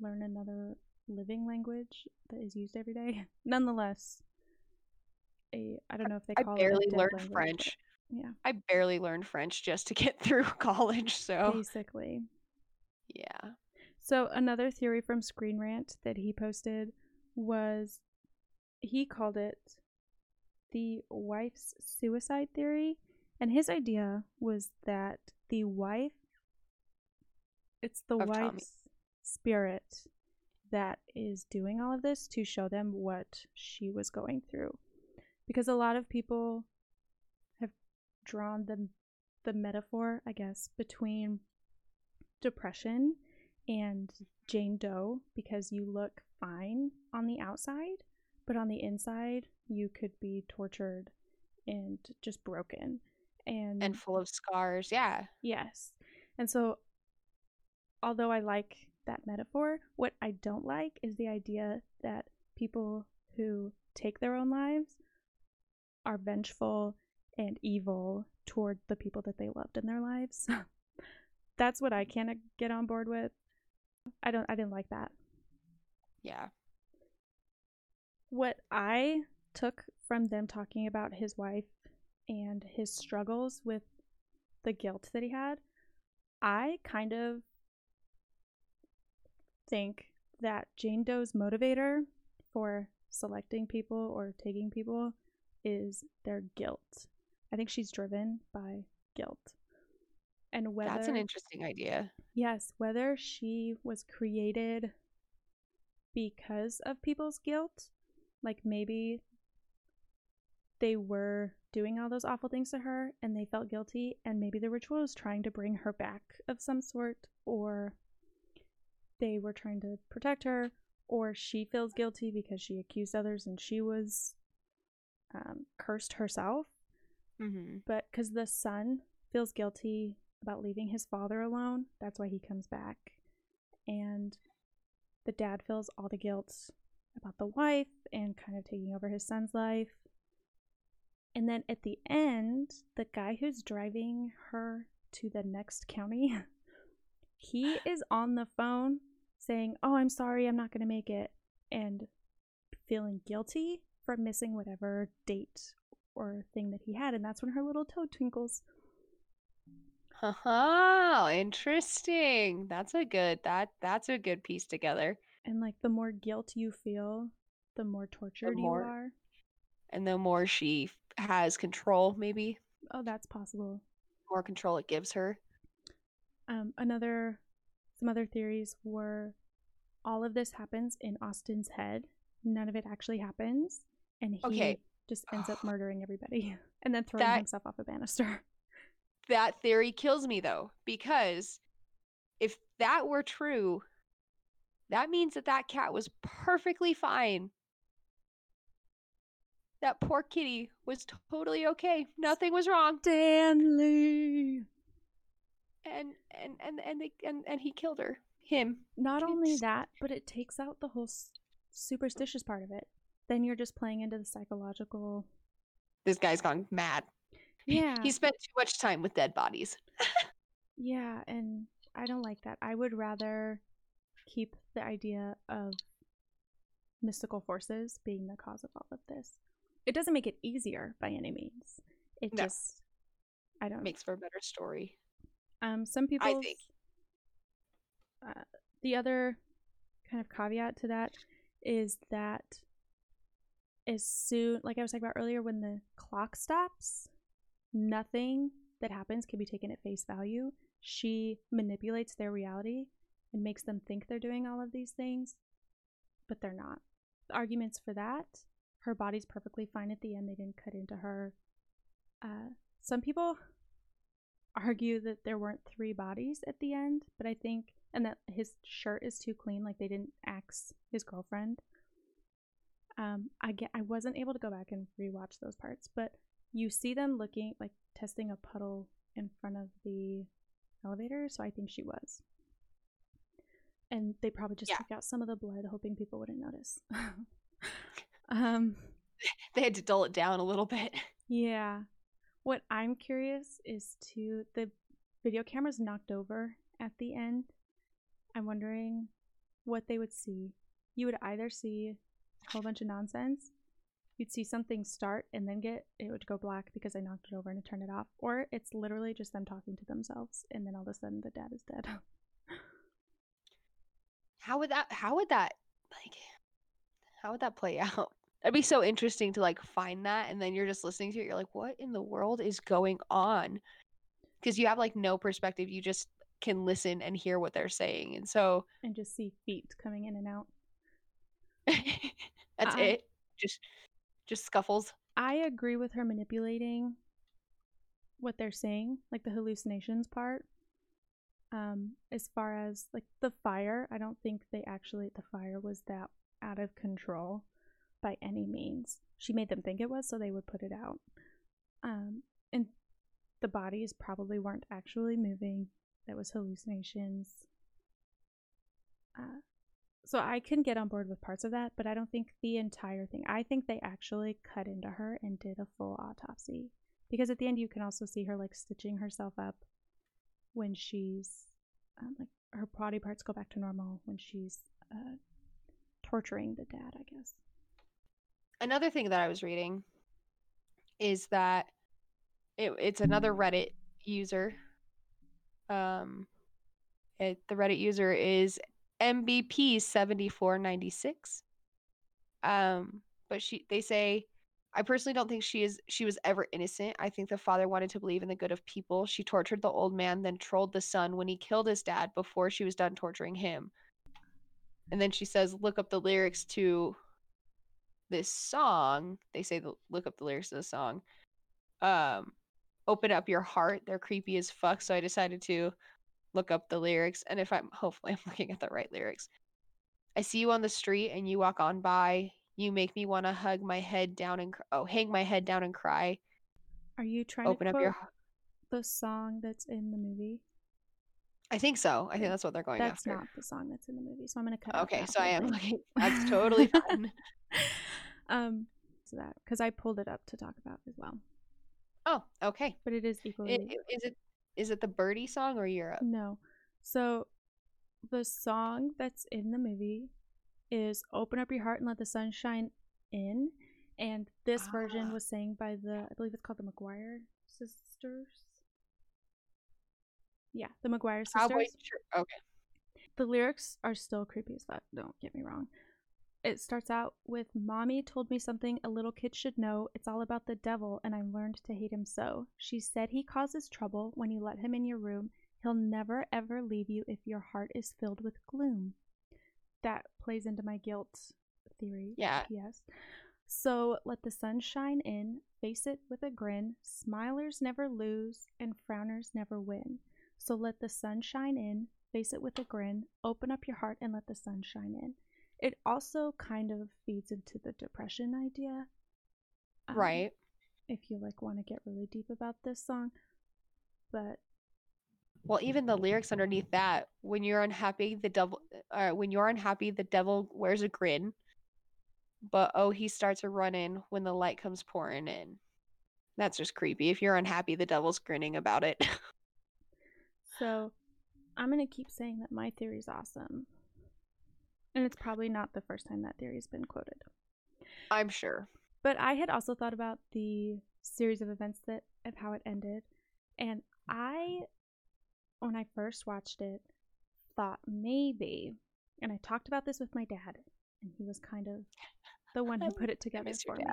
Speaker 2: learn another living language that is used every day. Nonetheless, a I don't know if they
Speaker 1: I
Speaker 2: call
Speaker 1: barely
Speaker 2: it
Speaker 1: learned
Speaker 2: language,
Speaker 1: French.
Speaker 2: Yeah,
Speaker 1: I barely learned French just to get through college, so
Speaker 2: basically.
Speaker 1: yeah.
Speaker 2: So another theory from Screen Rant that he posted was he called it the wife's suicide theory, and his idea was that the wife it's the
Speaker 1: Of Tommy.
Speaker 2: wife's spirit that is doing all of this to show them what she was going through. Because a lot of people have drawn the the metaphor, I guess, between depression and Jane Doe because you look fine on the outside, but on the inside you could be tortured and just broken. And,
Speaker 1: And full of scars. Yeah.
Speaker 2: yes. And so although I like that metaphor, what I don't like is the idea that people who take their own lives are vengeful and evil toward the people that they loved in their lives. That's what I can't get on board with. I don't I didn't like that.
Speaker 1: Yeah.
Speaker 2: What I took from them talking about his wife and his struggles with the guilt that he had, I kind of think that Jane Doe's motivator for selecting people or taking people is their guilt. I think she's driven by guilt. And whether
Speaker 1: That's an interesting idea.
Speaker 2: Yes, whether she was created because of people's guilt, like maybe they were doing all those awful things to her and they felt guilty, and maybe the ritual was trying to bring her back of some sort, or they were trying to protect her, or she feels guilty because she accused others and she was um, cursed herself
Speaker 1: Mm-hmm.
Speaker 2: but because the son feels guilty about leaving his father alone, that's why he comes back. And the dad feels all the guilt about the wife and kind of taking over his son's life. And then at the end, the guy who's driving her to the next county, he is on the phone saying, Oh, I'm sorry, I'm not going to make it. And feeling guilty for missing whatever date or thing that he had. And that's when her little toe twinkles.
Speaker 1: Oh, interesting. That's a good that that's a good piece together.
Speaker 2: And like the more guilt you feel, the more tortured
Speaker 1: more-
Speaker 2: you are.
Speaker 1: And the more she has control, maybe
Speaker 2: Oh, that's possible.
Speaker 1: more control it gives her.
Speaker 2: Um, another some other theories were all of this happens in Austin's head. None of it actually happens. And he
Speaker 1: Okay.
Speaker 2: just ends up murdering everybody and then throwing
Speaker 1: That-
Speaker 2: himself off a banister.
Speaker 1: That theory kills me though, because if that were true, that means that that cat was perfectly fine. That poor kitty was totally okay. Nothing was wrong.
Speaker 2: Stanley!
Speaker 1: And and and and they, and, and he killed her. Him.
Speaker 2: Not only that, but it takes out the whole superstitious part of it. Then you're just playing into the psychological.
Speaker 1: This guy's gone mad.
Speaker 2: Yeah.
Speaker 1: He spent too much time with dead bodies.
Speaker 2: Yeah, and I don't like that. I would rather keep the idea of mystical forces being the cause of all of this. It doesn't make it easier by any means. It
Speaker 1: No.
Speaker 2: just I don't
Speaker 1: Makes for a better story.
Speaker 2: um some people
Speaker 1: I think.
Speaker 2: uh, the other kind of caveat to that is that as soon like I was talking about earlier when the clock stops, nothing that happens can be taken at face value. She manipulates their reality and makes them think they're doing all of these things, but they're not. The arguments for that, her body's perfectly fine at the end. They didn't cut into her. Uh, some people argue that there weren't three bodies at the end, but I think, and that his shirt is too clean, like they didn't axe his girlfriend. Um, I get, I wasn't able to go back and rewatch those parts, but you see them looking like testing a puddle in front of the elevator, so I think she was. And they probably just
Speaker 1: Yeah.
Speaker 2: took out some of the blood, hoping people wouldn't notice. um,
Speaker 1: They had to dull it down a little bit.
Speaker 2: yeah. What I'm curious is to the video cameras knocked over at the end. I'm wondering what they would see. You would either see a whole bunch of nonsense, you'd see something start and then get it would go black because I knocked it over and it turned it off, or it's literally just them talking to themselves and then all of a sudden the dad is dead.
Speaker 1: How would that how would that like how would that play out? That'd be so interesting to like find that and then you're just listening to it, you're like, what in the world is going on? Because you have like no perspective. You just can listen and hear what they're saying. And so
Speaker 2: and just see feet coming in and out.
Speaker 1: that's
Speaker 2: I-
Speaker 1: it. Just just scuffles.
Speaker 2: I agree with her manipulating what they're saying, like the hallucinations part. Um, as far as like the fire, I don't think they actually the fire was that out of control by any means. She made them think it was, so they would put it out. Um, and the bodies probably weren't actually moving. That was hallucinations. Uh, so I can get on board with parts of that, but I don't think the entire thing. I think they actually cut into her and did a full autopsy. Because at the end, you can also see her like stitching herself up when she's um, like her body parts go back to normal when she's uh, torturing the dad, I guess.
Speaker 1: Another thing that I was reading is that it, it's another Reddit user. Um, it, the Reddit user is MBP seventy four ninety six. Um, but she they say, I personally don't think she is she was ever innocent. I think the father wanted to believe in the good of people. She tortured the old man, then trolled the son when he killed his dad before she was done torturing him. And then she says, look up the lyrics to this song. They say the look up the lyrics to the song. Um, open up your heart. They're creepy as fuck. So I decided to look up the lyrics. And if I'm hopefully I'm looking at the right lyrics. I see you on the street and you walk on by. You make me want to hug my head down and cr- oh, hang my head down and cry.
Speaker 2: Are you trying to
Speaker 1: Open
Speaker 2: to
Speaker 1: up your.
Speaker 2: the song that's in the movie?
Speaker 1: I think so. I think that's what they're going
Speaker 2: That's
Speaker 1: after.
Speaker 2: That's not the song that's in the movie, so I'm gonna cut.
Speaker 1: Okay, so I am looking. That's totally fine.
Speaker 2: um, so that because I pulled it up to talk about as well,
Speaker 1: Oh, okay.
Speaker 2: but it is equally
Speaker 1: I- i- Is it is it the birdie song or Europe?
Speaker 2: No. So the song that's in the movie is Open Up Your Heart and Let the Sun Shine In. And this version
Speaker 1: Ah.
Speaker 2: was sang by the, I believe it's called the McGuire sisters. Yeah, the McGuire sisters.
Speaker 1: Cowboy. Okay.
Speaker 2: The lyrics are still creepy as fuck, don't get me wrong. It starts out with Mommy told me something a little kid should know. It's all about the devil, and I learned to hate him so. She said he causes trouble when you let him in your room. He'll never ever leave you if your heart is filled with gloom. That plays into my guilt theory.
Speaker 1: Yeah.
Speaker 2: Yes. So let the sun shine in, face it with a grin. Smilers never lose, and frowners never win. So let the sun shine in, face it with a grin, open up your heart, and let the sun shine in. It also kind of feeds into the depression idea. um,
Speaker 1: Right.
Speaker 2: If you like want to get really deep about this song. But
Speaker 1: Well, even the lyrics underneath that, when you're unhappy, the devil uh, when you're unhappy, the devil wears a grin. But oh, he starts a in when the light comes pouring in. That's just creepy. If you're unhappy, the devil's grinning about it.
Speaker 2: so I'm going to keep saying that my theory's awesome. And it's probably not the first time that theory's been quoted.
Speaker 1: I'm sure.
Speaker 2: But I had also thought about the series of events that of how it ended. And I when I first watched it thought maybe and I talked about this with my dad and he was kind of the one who put it together for me.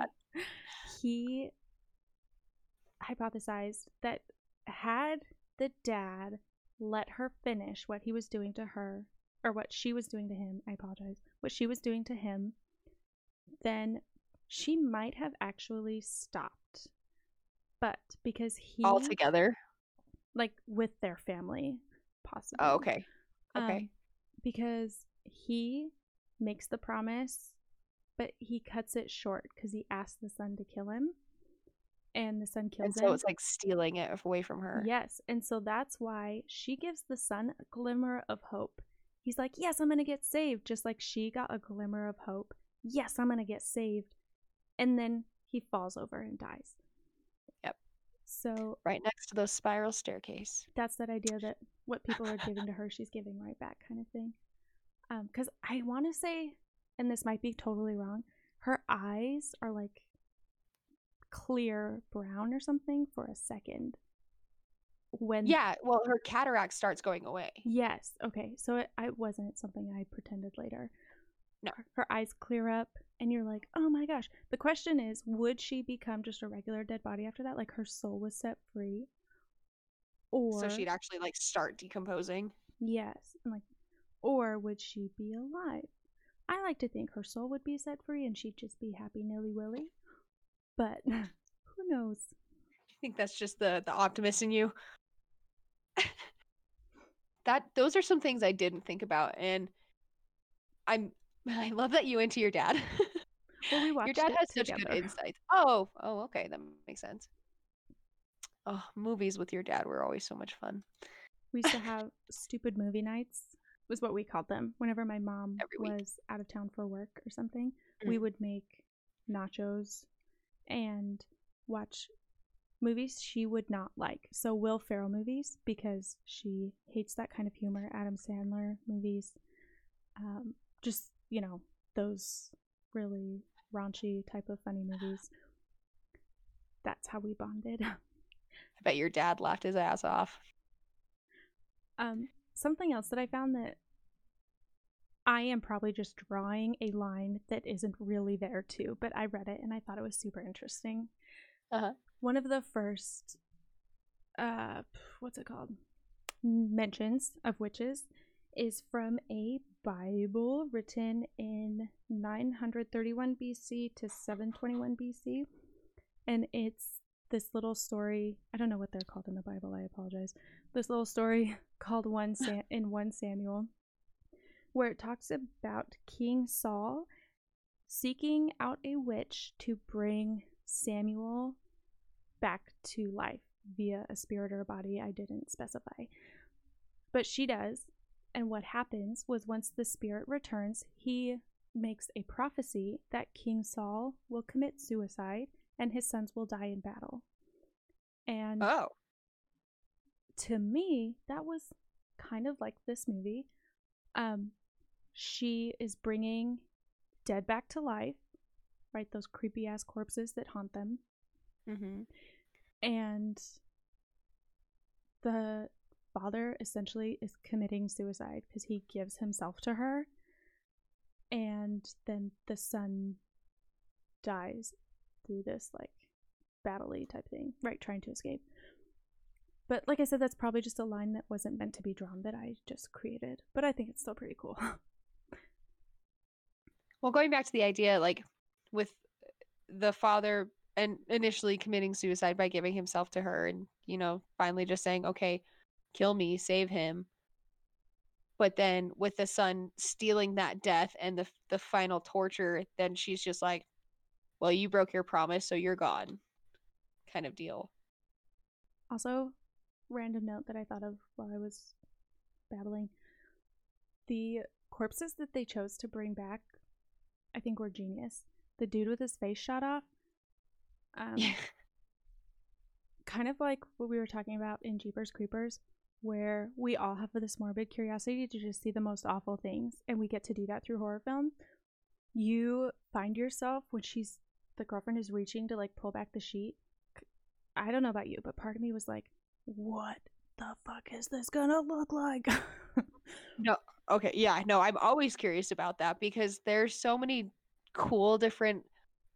Speaker 2: He hypothesized that had the dad let her finish what he was doing to her or what she was doing to him, I apologize. What she was doing to him, then she might have actually stopped. But because he
Speaker 1: All together.
Speaker 2: Like with their family, possibly.
Speaker 1: Oh, okay. Okay.
Speaker 2: Um, because he makes the promise, but he cuts it short because he asks the son to kill him, and the son kills
Speaker 1: and
Speaker 2: him.
Speaker 1: so it's like stealing it away from her.
Speaker 2: Yes, and so that's why she gives the son a glimmer of hope. He's like, "Yes, I'm gonna get saved," just like she got a glimmer of hope. Yes, I'm gonna get saved, and then he falls over and dies. So
Speaker 1: Right next to the spiral staircase.
Speaker 2: that's that idea that what people are giving to her, she's giving right back, kind of thing. Um, because I want to say, and this might be totally wrong, her eyes are like clear brown or something for a second. When
Speaker 1: Yeah, well, her cataract starts going away.
Speaker 2: Yes. Okay. So it, I wasn't something I pretended later.
Speaker 1: No.
Speaker 2: Her, her eyes clear up, and you're like, oh my gosh. The question is, would she become just a regular dead body after that? Like her soul was set free? Or
Speaker 1: So she'd actually like start decomposing.
Speaker 2: yes, and like, or would she be alive? I like to think her soul would be set free, and she'd just be happy nilly willy. But who knows?
Speaker 1: I think that's just the the optimist in you. that those are some things I didn't think about, and I'm I love that you into your dad.
Speaker 2: Well, we
Speaker 1: your dad has such good insights. Oh, oh, okay, that makes sense. Oh, movies with your dad were always so much fun.
Speaker 2: We used to have stupid movie nights, was what we called them. Whenever my mom was out of town for work or something, we
Speaker 1: Mm.
Speaker 2: would make nachos and watch movies she would not like. So Will Ferrell movies because she hates that kind of humor. Adam Sandler movies, um, just you know those really raunchy type of funny movies. That's how we bonded.
Speaker 1: I bet your dad laughed his ass off.
Speaker 2: Um, something else that I found that I am probably just drawing a line that isn't really there too, but I read it and I thought it was super interesting.
Speaker 1: Uh-huh.
Speaker 2: One of the first, uh, what's it called? Mentions of witches is from a Bible written in 931 BC to 721 BC. And it's this little story. I don't know what they're called in the Bible. I apologize. This little story called one Sam- in 1 Samuel where it talks about King Saul seeking out a witch to bring Samuel back to life via a spirit or a body. I didn't specify. But she does. And what happens was once the spirit returns, he makes a prophecy that King Saul will commit suicide and his sons will die in battle. And
Speaker 1: Oh,
Speaker 2: to me, that was kind of like this movie. Um, she is bringing dead back to life, right? Those creepy ass corpses that haunt them.
Speaker 1: mm-hmm.
Speaker 2: And the father essentially is committing suicide because he gives himself to her. And then the son dies through this like battle type thing, right? Trying to escape. But like I said, that's probably just a line that wasn't meant to be drawn that I just created. But I think it's still pretty cool.
Speaker 1: Well, going back to the idea, like with the father and initially committing suicide by giving himself to her and, you know, finally just saying, okay, kill me, save him. But then with the son stealing that death and the the final torture, then she's just like, well, you broke your promise, so you're gone. Kind of deal.
Speaker 2: Also, random note that I thought of while I was babbling. The corpses that they chose to bring back, I think were genius. The dude with his face shot off. Um, kind of like what we were talking about in Jeepers Creepers, where we all have this morbid curiosity to just see the most awful things, and we get to do that through horror film. You find yourself when she's the girlfriend is reaching to like pull back the sheet. I don't know about you, but part of me was like, what the fuck is this gonna look like?
Speaker 1: no, okay, yeah, no, I'm always curious about that because there's so many cool different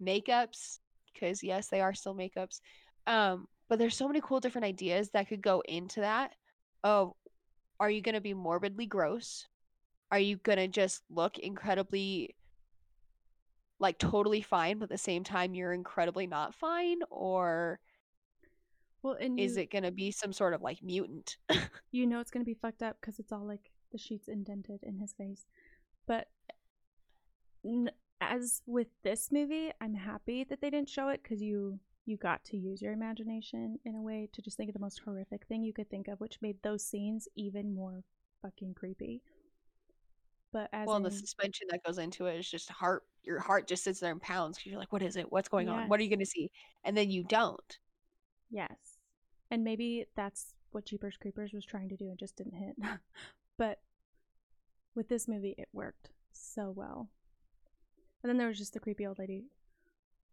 Speaker 1: makeups. Because yes, they are still makeups. Um, but there's so many cool different ideas that could go into that. Oh, are you gonna be morbidly gross? Are you gonna just look incredibly like totally fine, but at the same time you're incredibly not fine? Or
Speaker 2: well, and
Speaker 1: is it gonna be some sort of like mutant?
Speaker 2: you know it's gonna be fucked up because it's all like the sheets indented in his face. But n- as with this movie, I'm happy that they didn't show it because you you got to use your imagination in a way to just think of the most horrific thing you could think of, which made those scenes even more fucking creepy. But as
Speaker 1: well,
Speaker 2: in,
Speaker 1: the suspension that goes into it is just heart. Your heart just sits there and pounds because you're like, "What is it? What's going on? What are you going to see?" And then you don't.
Speaker 2: yes, and maybe that's what Jeepers Creepers was trying to do and just didn't hit. but with this movie, it worked so well. And then there was just the creepy old lady.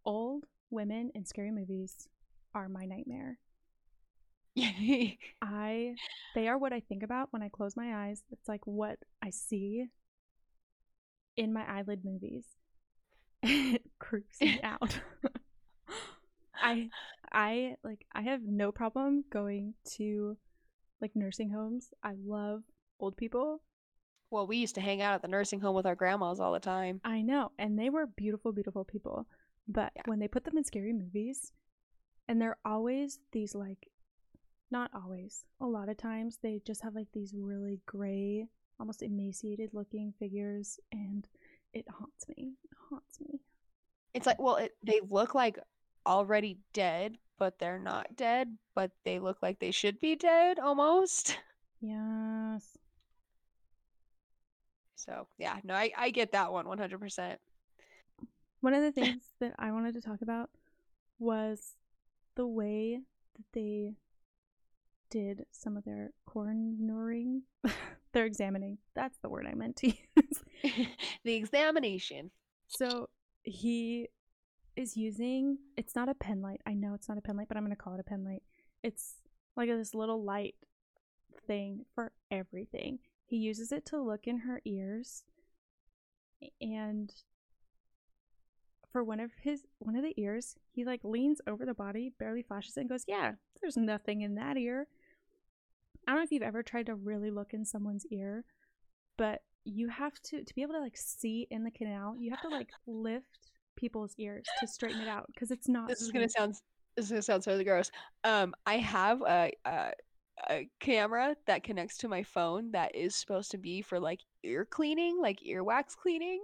Speaker 2: Old women in scary movies are my nightmare. I they are what I think about when I close my eyes. It's like what I see in my eyelid movies. It creeps me out. I I like I have no problem going to like nursing homes. I love old people.
Speaker 1: well, we used to hang out at the nursing home with our grandmas all the time.
Speaker 2: I know, and they were beautiful, beautiful people. But
Speaker 1: Yeah.
Speaker 2: when they put them in scary movies, and they're always these like, not always, a lot of times they just have like these really gray, almost emaciated looking figures, and it haunts me. It haunts me.
Speaker 1: It's like, well, it, they look like already dead, but they're not dead, but they look like they should be dead almost.
Speaker 2: Yes.
Speaker 1: So yeah, no, I, I get that one 100%.
Speaker 2: One of the things that I wanted to talk about was the way that they did some of their coronaring. They're examining. That's the word I meant to use.
Speaker 1: the examination.
Speaker 2: So he is using it's not a pen light. I know it's not a pen light, but I'm gonna call it a pen light. It's like this little light thing for everything. He uses it to look in her ears and for one of his one of the ears, he like leans over the body, barely flashes it, and goes, Yeah, there's nothing in that ear. I don't know if you've ever tried to really look in someone's ear, but you have to to be able to like see in the canal, you have to like lift people's ears to straighten it out because it's not
Speaker 1: This is gonna sound this is gonna sound so gross. Um, I have a, a a camera that connects to my phone that is supposed to be for like ear cleaning, like earwax cleaning.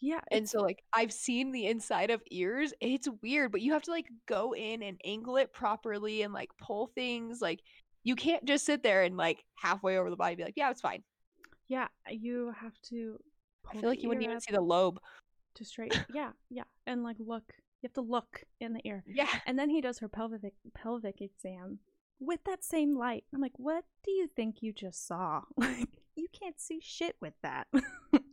Speaker 2: Yeah,
Speaker 1: And so like I've seen the inside of ears. It's weird, but you have to like go in and angle it properly and like pull things. Like you can't just sit there and like halfway over the body be like, yeah, it's fine.
Speaker 2: yeah, you have to
Speaker 1: I feel like you wouldn't even see the lobe.
Speaker 2: to straighten. yeah, yeah, and like look. You have to look in the ear.
Speaker 1: Yeah.
Speaker 2: And then he does her pelvic pelvic exam with that same light. I'm like, what do you think you just saw? Like, you can't see shit with that.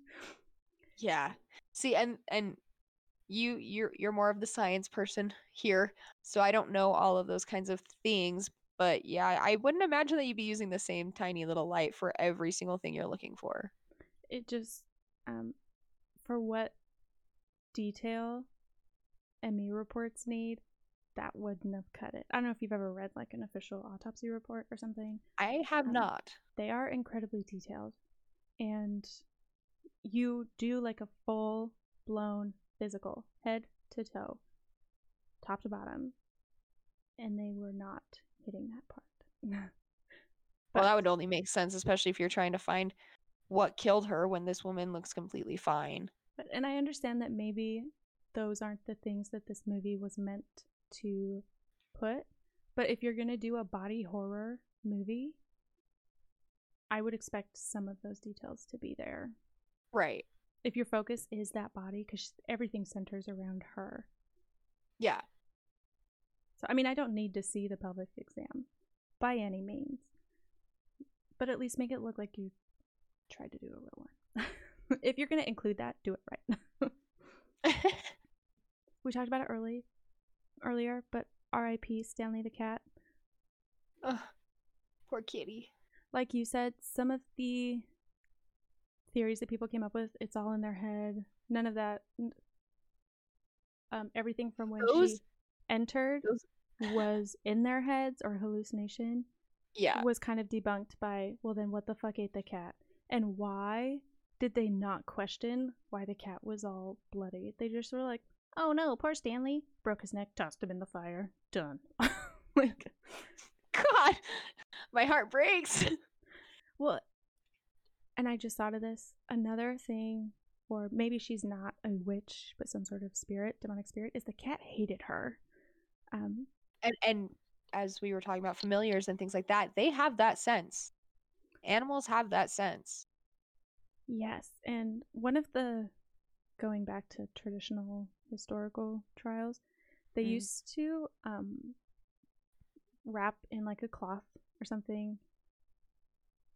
Speaker 1: Yeah. See, and and you you're you're more of the science person here, so I don't know all of those kinds of things. But yeah, I wouldn't imagine that you'd be using the same tiny little light for every single thing you're looking for.
Speaker 2: it just, um, for what detail ME reports need, that wouldn't have cut it. I don't know if you've ever read like an official autopsy report or something.
Speaker 1: I have
Speaker 2: Um,
Speaker 1: not.
Speaker 2: They are incredibly detailed. And you do like a full blown physical, head to toe, top to bottom. And they were not hitting that part.
Speaker 1: Well, that would only make sense, especially if you're trying to find what killed her when this woman looks completely fine.
Speaker 2: But and I understand that maybe those aren't the things that this movie was meant to put. But if you're gonna do a body horror movie, I would expect some of those details to be there.
Speaker 1: Right.
Speaker 2: If your focus is that body, because everything centers around her.
Speaker 1: Yeah.
Speaker 2: So I mean, I don't need to see the pelvic exam by any means, but at least make it look like you tried to do a real one. if you're gonna include that, do it right. we talked about it early earlier, but R.I.P. Stanley the cat.
Speaker 1: Ugh, poor kitty.
Speaker 2: Like you said, some of the theories that people came up with, it's all in their head. None of that. Um, everything from when she entered
Speaker 1: those-
Speaker 2: was in their heads or hallucination
Speaker 1: Yeah.
Speaker 2: was kind of debunked by, well, then what the fuck ate the cat? And why did they not question why the cat was all bloody? They just were like, oh no, poor Stanley. Broke his neck, tossed him in the fire. Done. like,
Speaker 1: God, my heart breaks.
Speaker 2: well, and I just thought of this. Another thing, or maybe she's not a witch, but some sort of spirit, demonic spirit, is the cat hated her. Um,
Speaker 1: and and as we were talking about familiars and things like that, they have that sense. Animals have that sense.
Speaker 2: Yes, and one of the going back to traditional historical trials, they
Speaker 1: Mm.
Speaker 2: used to um wrap in like a cloth or something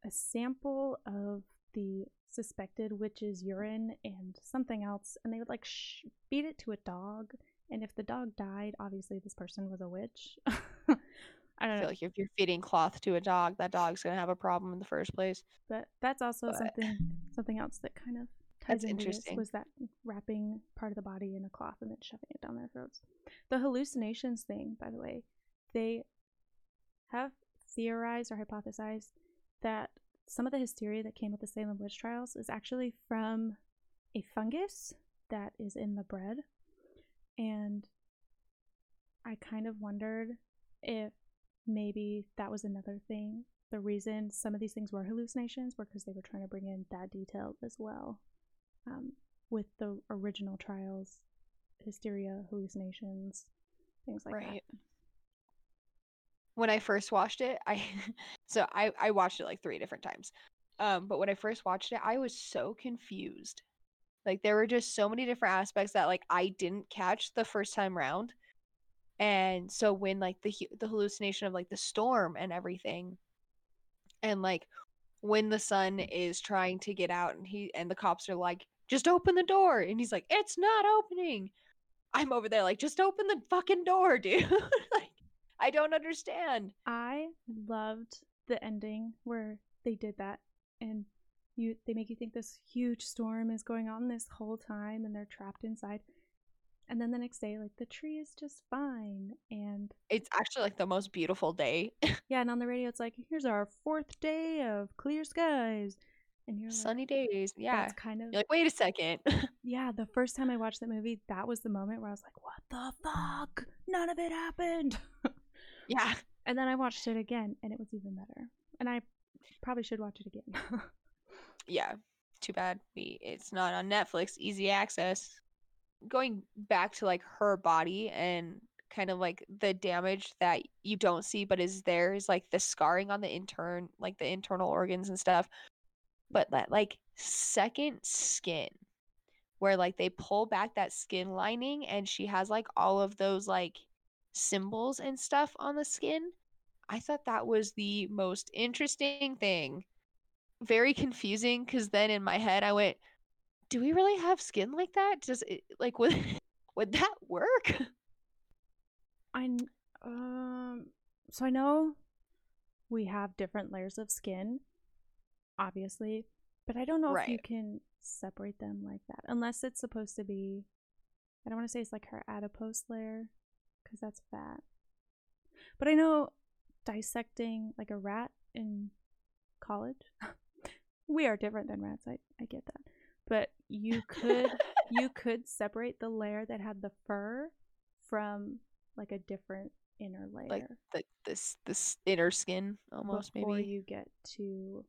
Speaker 2: a sample of the suspected witch's urine and something else, and they would like sh- feed it to a dog. And if the dog died, obviously this person was a witch. I don't
Speaker 1: I
Speaker 2: know.
Speaker 1: like if you're feeding cloth to a dog, that dog's gonna have a problem in the first place.
Speaker 2: But that's also
Speaker 1: But-
Speaker 2: something something else that kind of
Speaker 1: That's
Speaker 2: ties into this
Speaker 1: interesting.
Speaker 2: was that wrapping part of the body in a cloth and then shoving it down their throats. The hallucinations thing, by the way, they have theorized or hypothesized that some of the hysteria that came with the Salem witch trials is actually from a fungus that is in the bread. And I kind of wondered if maybe that was another thing. The reason some of these things were hallucinations were because they were trying to bring in that detail as well. Um, with the original trials, hysteria, hallucinations, things like
Speaker 1: Right.
Speaker 2: that.
Speaker 1: When I first watched it, I so I I watched it like three different times. Um, but when I first watched it, I was so confused. Like there were just so many different aspects that like I didn't catch the first time round. And so when like the the hallucination of like the storm and everything and like when the son is trying to get out and he and the cops are like just open the door and he's like it's not opening. I'm over there like just open the fucking door, dude. like I don't understand.
Speaker 2: I loved the ending where they did that and you they make you think this huge storm is going on this whole time and they're trapped inside. And then the next day like the tree is just fine and
Speaker 1: It's actually like the most beautiful day.
Speaker 2: yeah, and on the radio it's like here's our fourth day of clear skies. And you're like
Speaker 1: Sunny days. Yeah.
Speaker 2: that's kind of
Speaker 1: You're like, wait a second.
Speaker 2: yeah, the first time I watched that movie, that was the moment where I was like, what the fuck? None of it happened.
Speaker 1: yeah.
Speaker 2: and then I watched it again and it was even better. And I probably should watch it again.
Speaker 1: Yeah. Too bad we it's not on Netflix, easy access. Going back to like her body and kind of like the damage that you don't see but is there is like the scarring on the intern like the internal organs and stuff. But that like second skin where like they pull back that skin lining and she has like all of those like symbols and stuff on the skin. I thought that was the most interesting thing. Very confusing because then in my head I went, "Do we really have skin like that? Does it like would would that work?"
Speaker 2: I um so I know we have different layers of skin, obviously, but I don't know if you can separate them like that unless it's supposed to be. I don't want to say it's like her adipose layer, because that's fat. But I know dissecting like a rat in college, we are different than rats. I, I get that. But you could you could separate the layer that had the fur from like a different inner layer
Speaker 1: like the, this this inner skin almost
Speaker 2: before
Speaker 1: maybe.
Speaker 2: you get to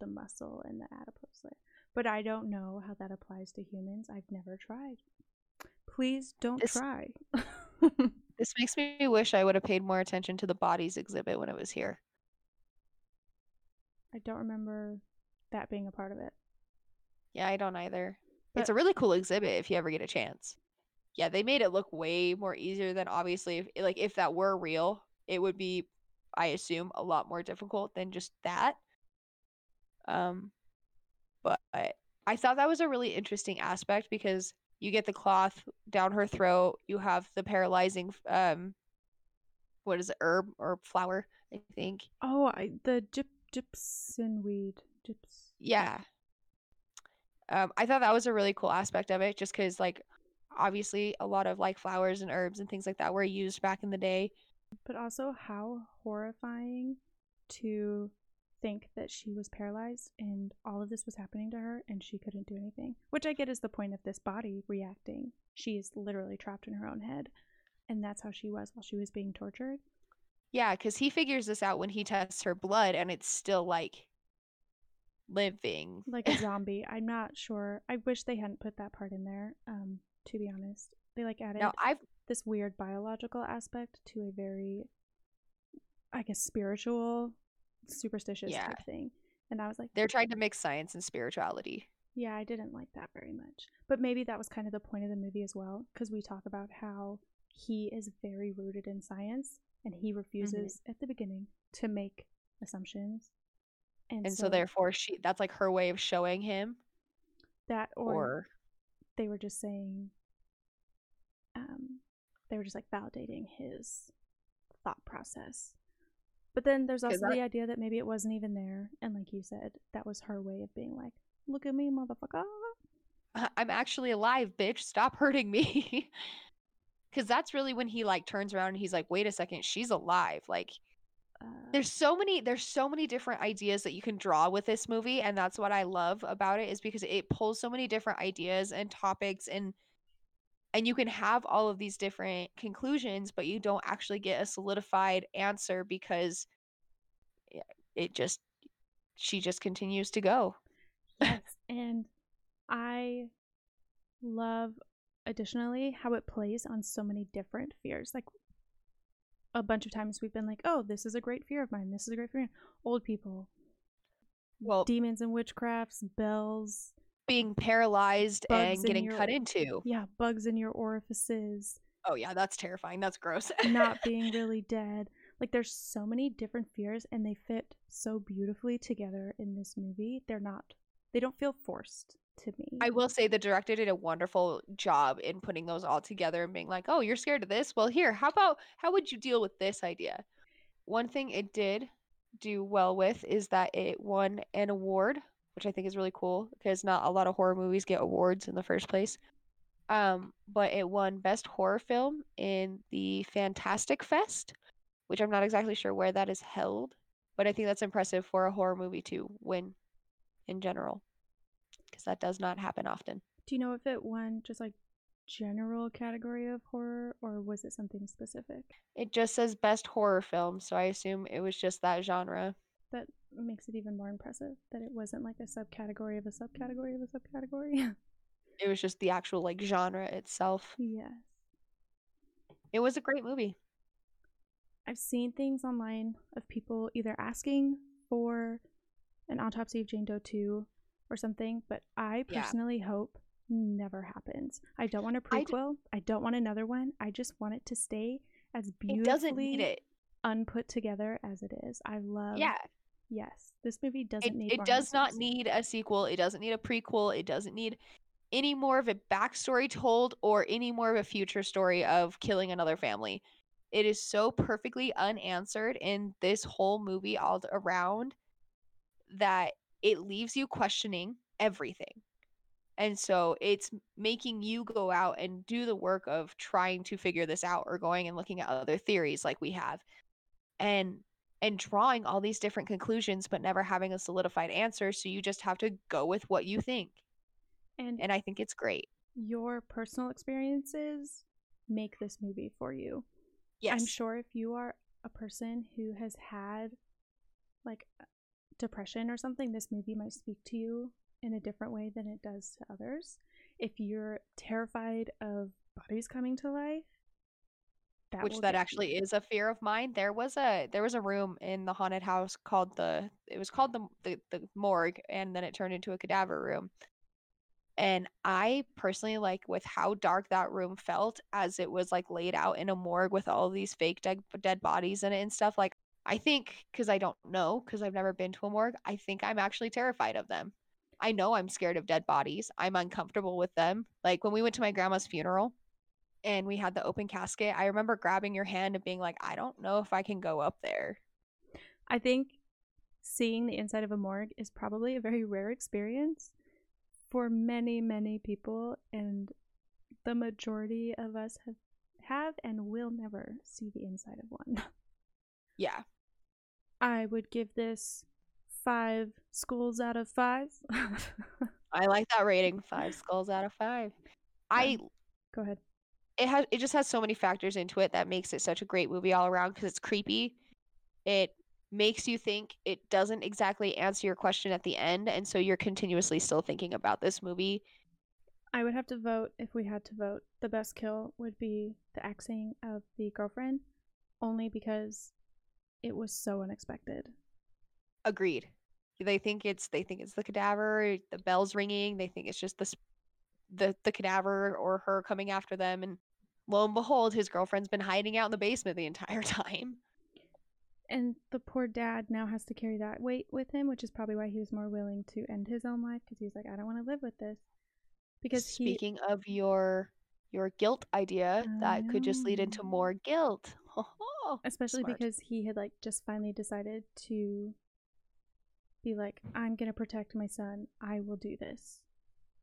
Speaker 2: the muscle and the adipose layer. But I don't know how that applies to humans. I've never tried. Please don't
Speaker 1: This-
Speaker 2: try.
Speaker 1: This makes me wish I would have paid more attention to the bodies exhibit when it was here.
Speaker 2: I don't remember that being a part of it.
Speaker 1: Yeah, I don't either.
Speaker 2: But-
Speaker 1: it's a really cool exhibit if you ever get a chance. Yeah, they made it look way more easier than obviously if like if that were real, it would be I assume a lot more difficult than just that. Um but I thought that was a really interesting aspect because you get the cloth down her throat, you have the paralyzing um what is it, herb or flower, I think.
Speaker 2: Oh, I, the gyp, gypsum weed. Gyps.
Speaker 1: Yeah. Um, I thought that was a really cool aspect of it, just because, like, obviously, a lot of like flowers and herbs and things like that were used back in the day.
Speaker 2: But also, how horrifying to think that she was paralyzed and all of this was happening to her and she couldn't do anything. Which I get is the point of this body reacting. She is literally trapped in her own head. And that's how she was while she was being tortured.
Speaker 1: Yeah, because he figures this out when he tests her blood, and it's still like living.
Speaker 2: Like a zombie. I'm not sure. I wish they hadn't put that part in there, um, to be honest. They like added
Speaker 1: Now, I've
Speaker 2: this weird biological aspect to a very I guess spiritual, superstitious
Speaker 1: Yeah.
Speaker 2: type thing. And I was like,
Speaker 1: they're trying to mix science and spirituality.
Speaker 2: yeah, I didn't like that very much. But maybe that was kind of the point of the movie as well, because we talk about how he is very rooted in science and he refuses at the beginning to make assumptions. And,
Speaker 1: And so, therefore, she that's like her way of showing him,
Speaker 2: that or,
Speaker 1: or
Speaker 2: they were just saying um they were just like validating his thought process. But then there's also the idea that maybe it wasn't even there and like you said, that was her way of being like, Look at me, motherfucker.
Speaker 1: I'm actually alive, bitch. Stop hurting me. Because that's really when he like turns around and he's like, wait a second, she's alive. Like,
Speaker 2: Uh,
Speaker 1: there's so many there's so many different ideas that you can draw with this movie and that's what i love about it is because it pulls so many different ideas and topics and and you can have all of these different conclusions but you don't actually get a solidified answer because it- just she just continues to go
Speaker 2: yes, and I love additionally how it plays on so many different fears. Like a bunch of times we've been like, "Oh, this is a great fear of mine. This is a great fear." Old people,
Speaker 1: well
Speaker 2: demons and witchcrafts, bells,
Speaker 1: being paralyzed
Speaker 2: Bugs
Speaker 1: and
Speaker 2: in
Speaker 1: getting
Speaker 2: your-
Speaker 1: cut into
Speaker 2: yeah, bugs in your orifices,
Speaker 1: oh yeah that's terrifying that's gross
Speaker 2: not being really dead. Like there's so many different fears and they fit so beautifully together in this movie. They're not they don't feel forced to me.
Speaker 1: I will say the director did a wonderful job in putting those all together and being like, "Oh, you're scared of this? Well, here, how about how would you deal with this idea?" One thing it did do well with is that it won an award, which I think is really cool because not a lot of horror movies get awards in the first place. Um, but it won best horror film in the Fantastic Fest, which I'm not exactly sure where that is held, but I think that's impressive for a horror movie to win in general because that does not happen often.
Speaker 2: Do you know if it won just like general category of horror or was it something specific?
Speaker 1: It just says best horror film, so I assume it was just that genre.
Speaker 2: That makes it even more impressive that it wasn't like a subcategory of a subcategory of a subcategory.
Speaker 1: It was just the actual like genre itself.
Speaker 2: yes.
Speaker 1: It was a great movie.
Speaker 2: I've seen things online of people either asking for an autopsy of Jane Doe 2 or something, but I
Speaker 1: Yeah.
Speaker 2: personally hope never happens. I don't want a prequel. I don't want another one. I just want it to stay as
Speaker 1: It
Speaker 2: beautifully
Speaker 1: doesn't need it.
Speaker 2: unput together as it is. I love
Speaker 1: Yeah.
Speaker 2: Yes. This movie doesn't
Speaker 1: It,
Speaker 2: need
Speaker 1: it does not need a sequel. It doesn't need a prequel. It doesn't need any more of a backstory told or any more of a future story of killing another family. It is so perfectly unanswered in this whole movie all around that it leaves you questioning everything. And so it's making you go out and do the work of trying to figure this out or going and looking at other theories like we have. And and drawing all these different conclusions but never having a solidified answer, so you just have to go with what you think.
Speaker 2: And
Speaker 1: And I think it's great.
Speaker 2: your personal experiences make this movie for you.
Speaker 1: Yes.
Speaker 2: I'm sure if you are a person who has had like depression or something, this movie might speak to you in a different way than it does to others. If you're terrified of bodies coming to life, that
Speaker 1: which that
Speaker 2: get you.
Speaker 1: actually is a fear of mine. There was a there was a room in the haunted house called the it was called the the, the morgue and then it turned into a cadaver room. And I personally like with how dark that room felt as it was like laid out in a morgue with all these fake dead dead bodies in it and stuff like I think cuz I don't know cuz I've never been to a morgue, I think I'm actually terrified of them. I know I'm scared of dead bodies. I'm uncomfortable with them. Like when we went to my grandma's funeral, and we had the open casket, I remember grabbing your hand and being like, I don't know if I can go up there.
Speaker 2: I think seeing the inside of a morgue is probably a very rare experience for many, many people, and the majority of us have have and will never see the inside of one.
Speaker 1: Yeah.
Speaker 2: I would give this five skulls out of five.
Speaker 1: I like that rating. Five skulls out of five. I
Speaker 2: Go ahead.
Speaker 1: It has it just has so many factors into it that makes it such a great movie all around because it's creepy. It makes you think it doesn't exactly answer your question at the end, and so you're continuously still thinking about this movie.
Speaker 2: I would have to vote if we had to vote. The best kill would be the axing of the girlfriend, only because it was so unexpected.
Speaker 1: Agreed. They think it's they think it's the cadaver, the bells ringing, they think it's just the s- the the cadaver or her coming after them and lo and behold his girlfriend's been hiding out in the basement the entire time.
Speaker 2: And the poor dad now has to carry that weight with him, which is probably why he was more willing to end his own life because he was like, I don't want to live with this. Because he,
Speaker 1: Speaking of your your guilt idea, that could just lead into
Speaker 2: Oh.
Speaker 1: more guilt.
Speaker 2: especially
Speaker 1: Smart.
Speaker 2: because he had like just finally decided to be like, I'm gonna protect my son. I will do this,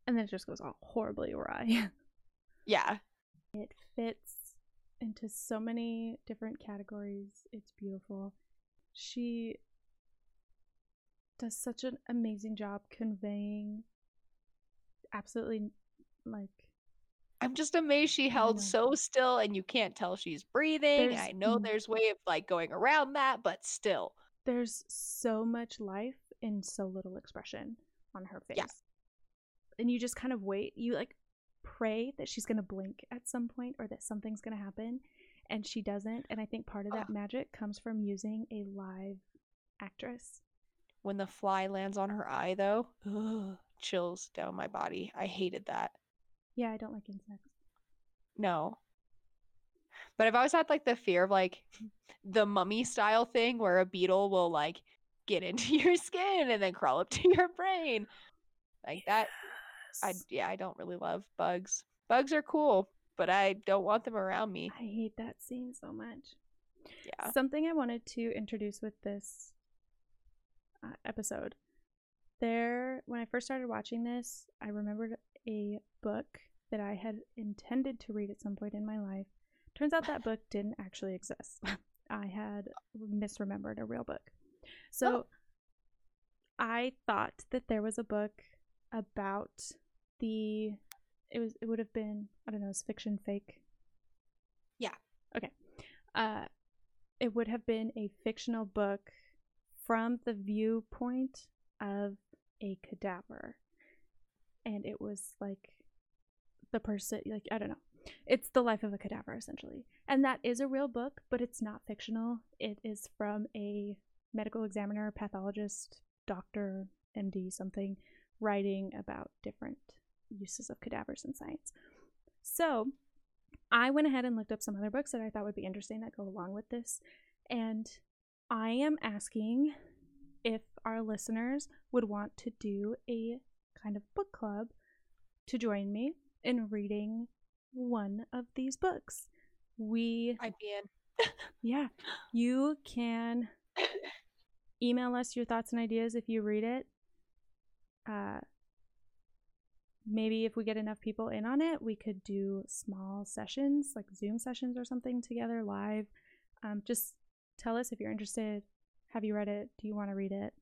Speaker 2: and then it just goes all horribly awry.
Speaker 1: yeah.
Speaker 2: It fits into so many different categories. It's beautiful. She does such an amazing job conveying absolutely like
Speaker 1: I'm just amazed she held so still and you can't tell she's breathing.
Speaker 2: There's-
Speaker 1: I know there's way of like going around that, but still.
Speaker 2: there's so much life in so little expression on her face.
Speaker 1: Yeah.
Speaker 2: And you just kind of wait. You like pray that she's going to blink at some point or that something's going to happen and she doesn't. And I think part of that
Speaker 1: Oh.
Speaker 2: magic comes from using a live actress.
Speaker 1: When the fly lands on her eye though, ugh, chills down my body. I hated that.
Speaker 2: Yeah, I don't like insects.
Speaker 1: No. But I've always had like the fear of like the mummy style thing where a beetle will like get into your skin and then crawl up to your brain. Like that I yeah, I don't really love bugs. Bugs are cool, but I don't want them around me.
Speaker 2: I hate that scene so much.
Speaker 1: Yeah.
Speaker 2: Something I wanted to introduce with this uh, episode. There, when I first started watching this, I remembered a book that I had intended to read at some point in my life. Turns out that book didn't actually exist. I had misremembered a real book. So
Speaker 1: Oh.
Speaker 2: I thought that there was a book about the it was it would have been I don't know, is fiction fake?
Speaker 1: Yeah.
Speaker 2: Okay. Uh it would have been a fictional book from the viewpoint of a cadaver. And it was like the person like I don't know. It's the life of a cadaver essentially. And that is a real book, but it's not fictional. It is from a medical examiner, pathologist, doctor, MD something writing about different uses of cadavers in science. So, I went ahead and looked up some other books that I thought would be interesting that go along with this. And I am asking if our listeners would want to do a kind of book club to join me in reading one of these books. We,
Speaker 1: I'd be in.
Speaker 2: yeah, you can email us your thoughts and ideas if you read it. Uh, maybe if we get enough people in on it, we could do small sessions, like Zoom sessions or something together live. Um, just tell us if you're interested. Have you read it? Do you want to read it?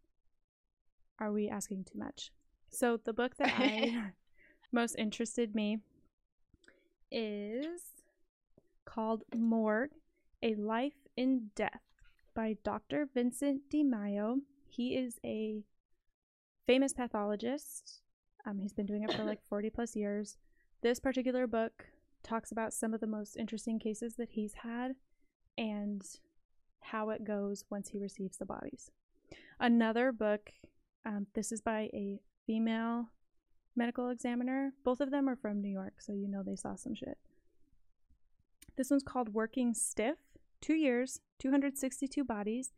Speaker 2: Are we asking too much? So, the book that I most interested me is called Morgue A Life in Death by Dr. Vincent Di Maio. He is a famous pathologist. Um, he's been doing it for like 40 plus years. This particular book talks about some of the most interesting cases that he's had and how it goes once he receives the bodies. Another book, um, this is by a female medical examiner. Both of them are from New York, so you know they saw some shit. This one's called Working Stiff. Two years, 262 bodies.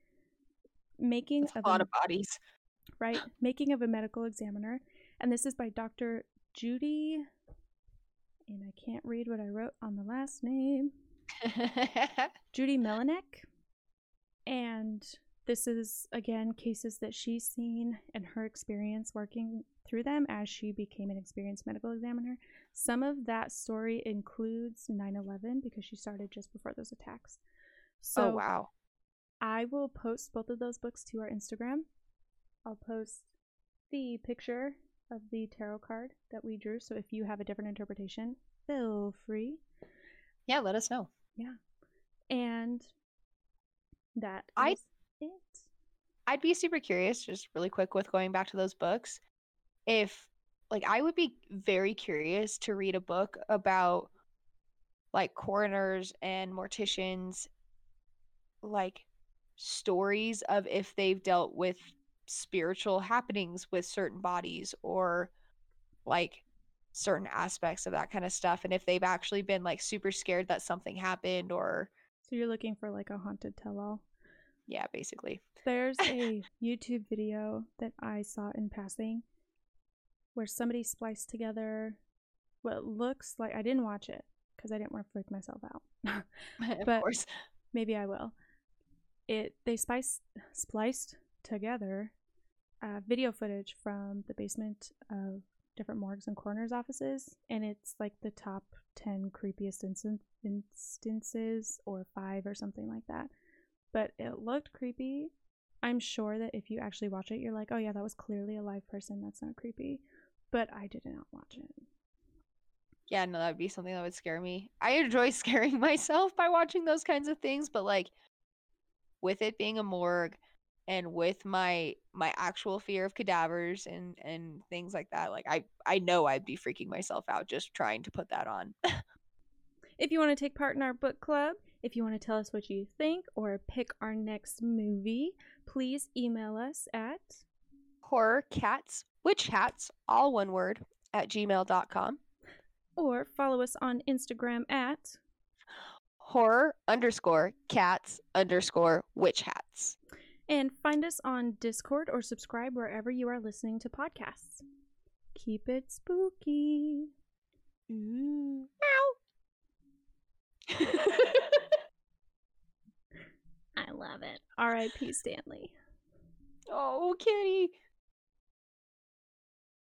Speaker 2: Making
Speaker 1: a lot of bodies.
Speaker 2: Right? Making of a medical examiner. And this is by Dr. Judy, and I can't read what I wrote on the last name. Judy Melinek. And this is, again, cases that she's seen and her experience working through them as she became an experienced medical examiner. Some of that story includes 9 11 because she started just before those attacks. Oh, so
Speaker 1: oh wow.
Speaker 2: I will post both of those books to our Instagram. I'll post the picture of the tarot card that we drew. So if you have a different interpretation, feel free.
Speaker 1: Yeah, let us know. Yeah.
Speaker 2: And that
Speaker 1: I
Speaker 2: it.
Speaker 1: I'd be super curious, just really quick with going back to those books. If like I would be very curious to read a book about like coroners and morticians like stories of if they've dealt with spiritual happenings with certain bodies or like certain aspects of that kind of stuff and if they've actually been like super scared that something happened or
Speaker 2: So you're looking for like a haunted tell all.
Speaker 1: yeah basically
Speaker 2: There's a YouTube video that I saw in passing where somebody spliced together what looks like I didn't watch it because I didn't want to freak myself out.
Speaker 1: of
Speaker 2: But-
Speaker 1: course
Speaker 2: Maybe I will. It they spiced spliced together uh, video footage from the basement of different morgues and coroners offices, and it's like the top ten creepiest instan- instances or five or something like that. But it looked creepy. I'm sure that if you actually watch it, you're like, oh yeah, that was clearly a live person. That's not creepy. But I did not watch it.
Speaker 1: Yeah, no, that would be something that would scare me. I enjoy scaring myself by watching those kinds of things, but like with it being a morgue and with my my actual fear of cadavers and and things like that, like I I know I'd be freaking myself out just trying to put that on.
Speaker 2: If you want to take part in our book club, if you want to tell us what you think or pick our next movie, please email us at
Speaker 1: Horror cats, witch hats, all one word at gmail.com.
Speaker 2: or follow us on Instagram at
Speaker 1: Horror underscore cats underscore witch hats.
Speaker 2: And find us on Discord or subscribe wherever you are listening to podcasts. Keep it spooky.
Speaker 1: Ooh. Meow.
Speaker 2: I love it. R.I.P. Stanley.
Speaker 1: oh, kitty.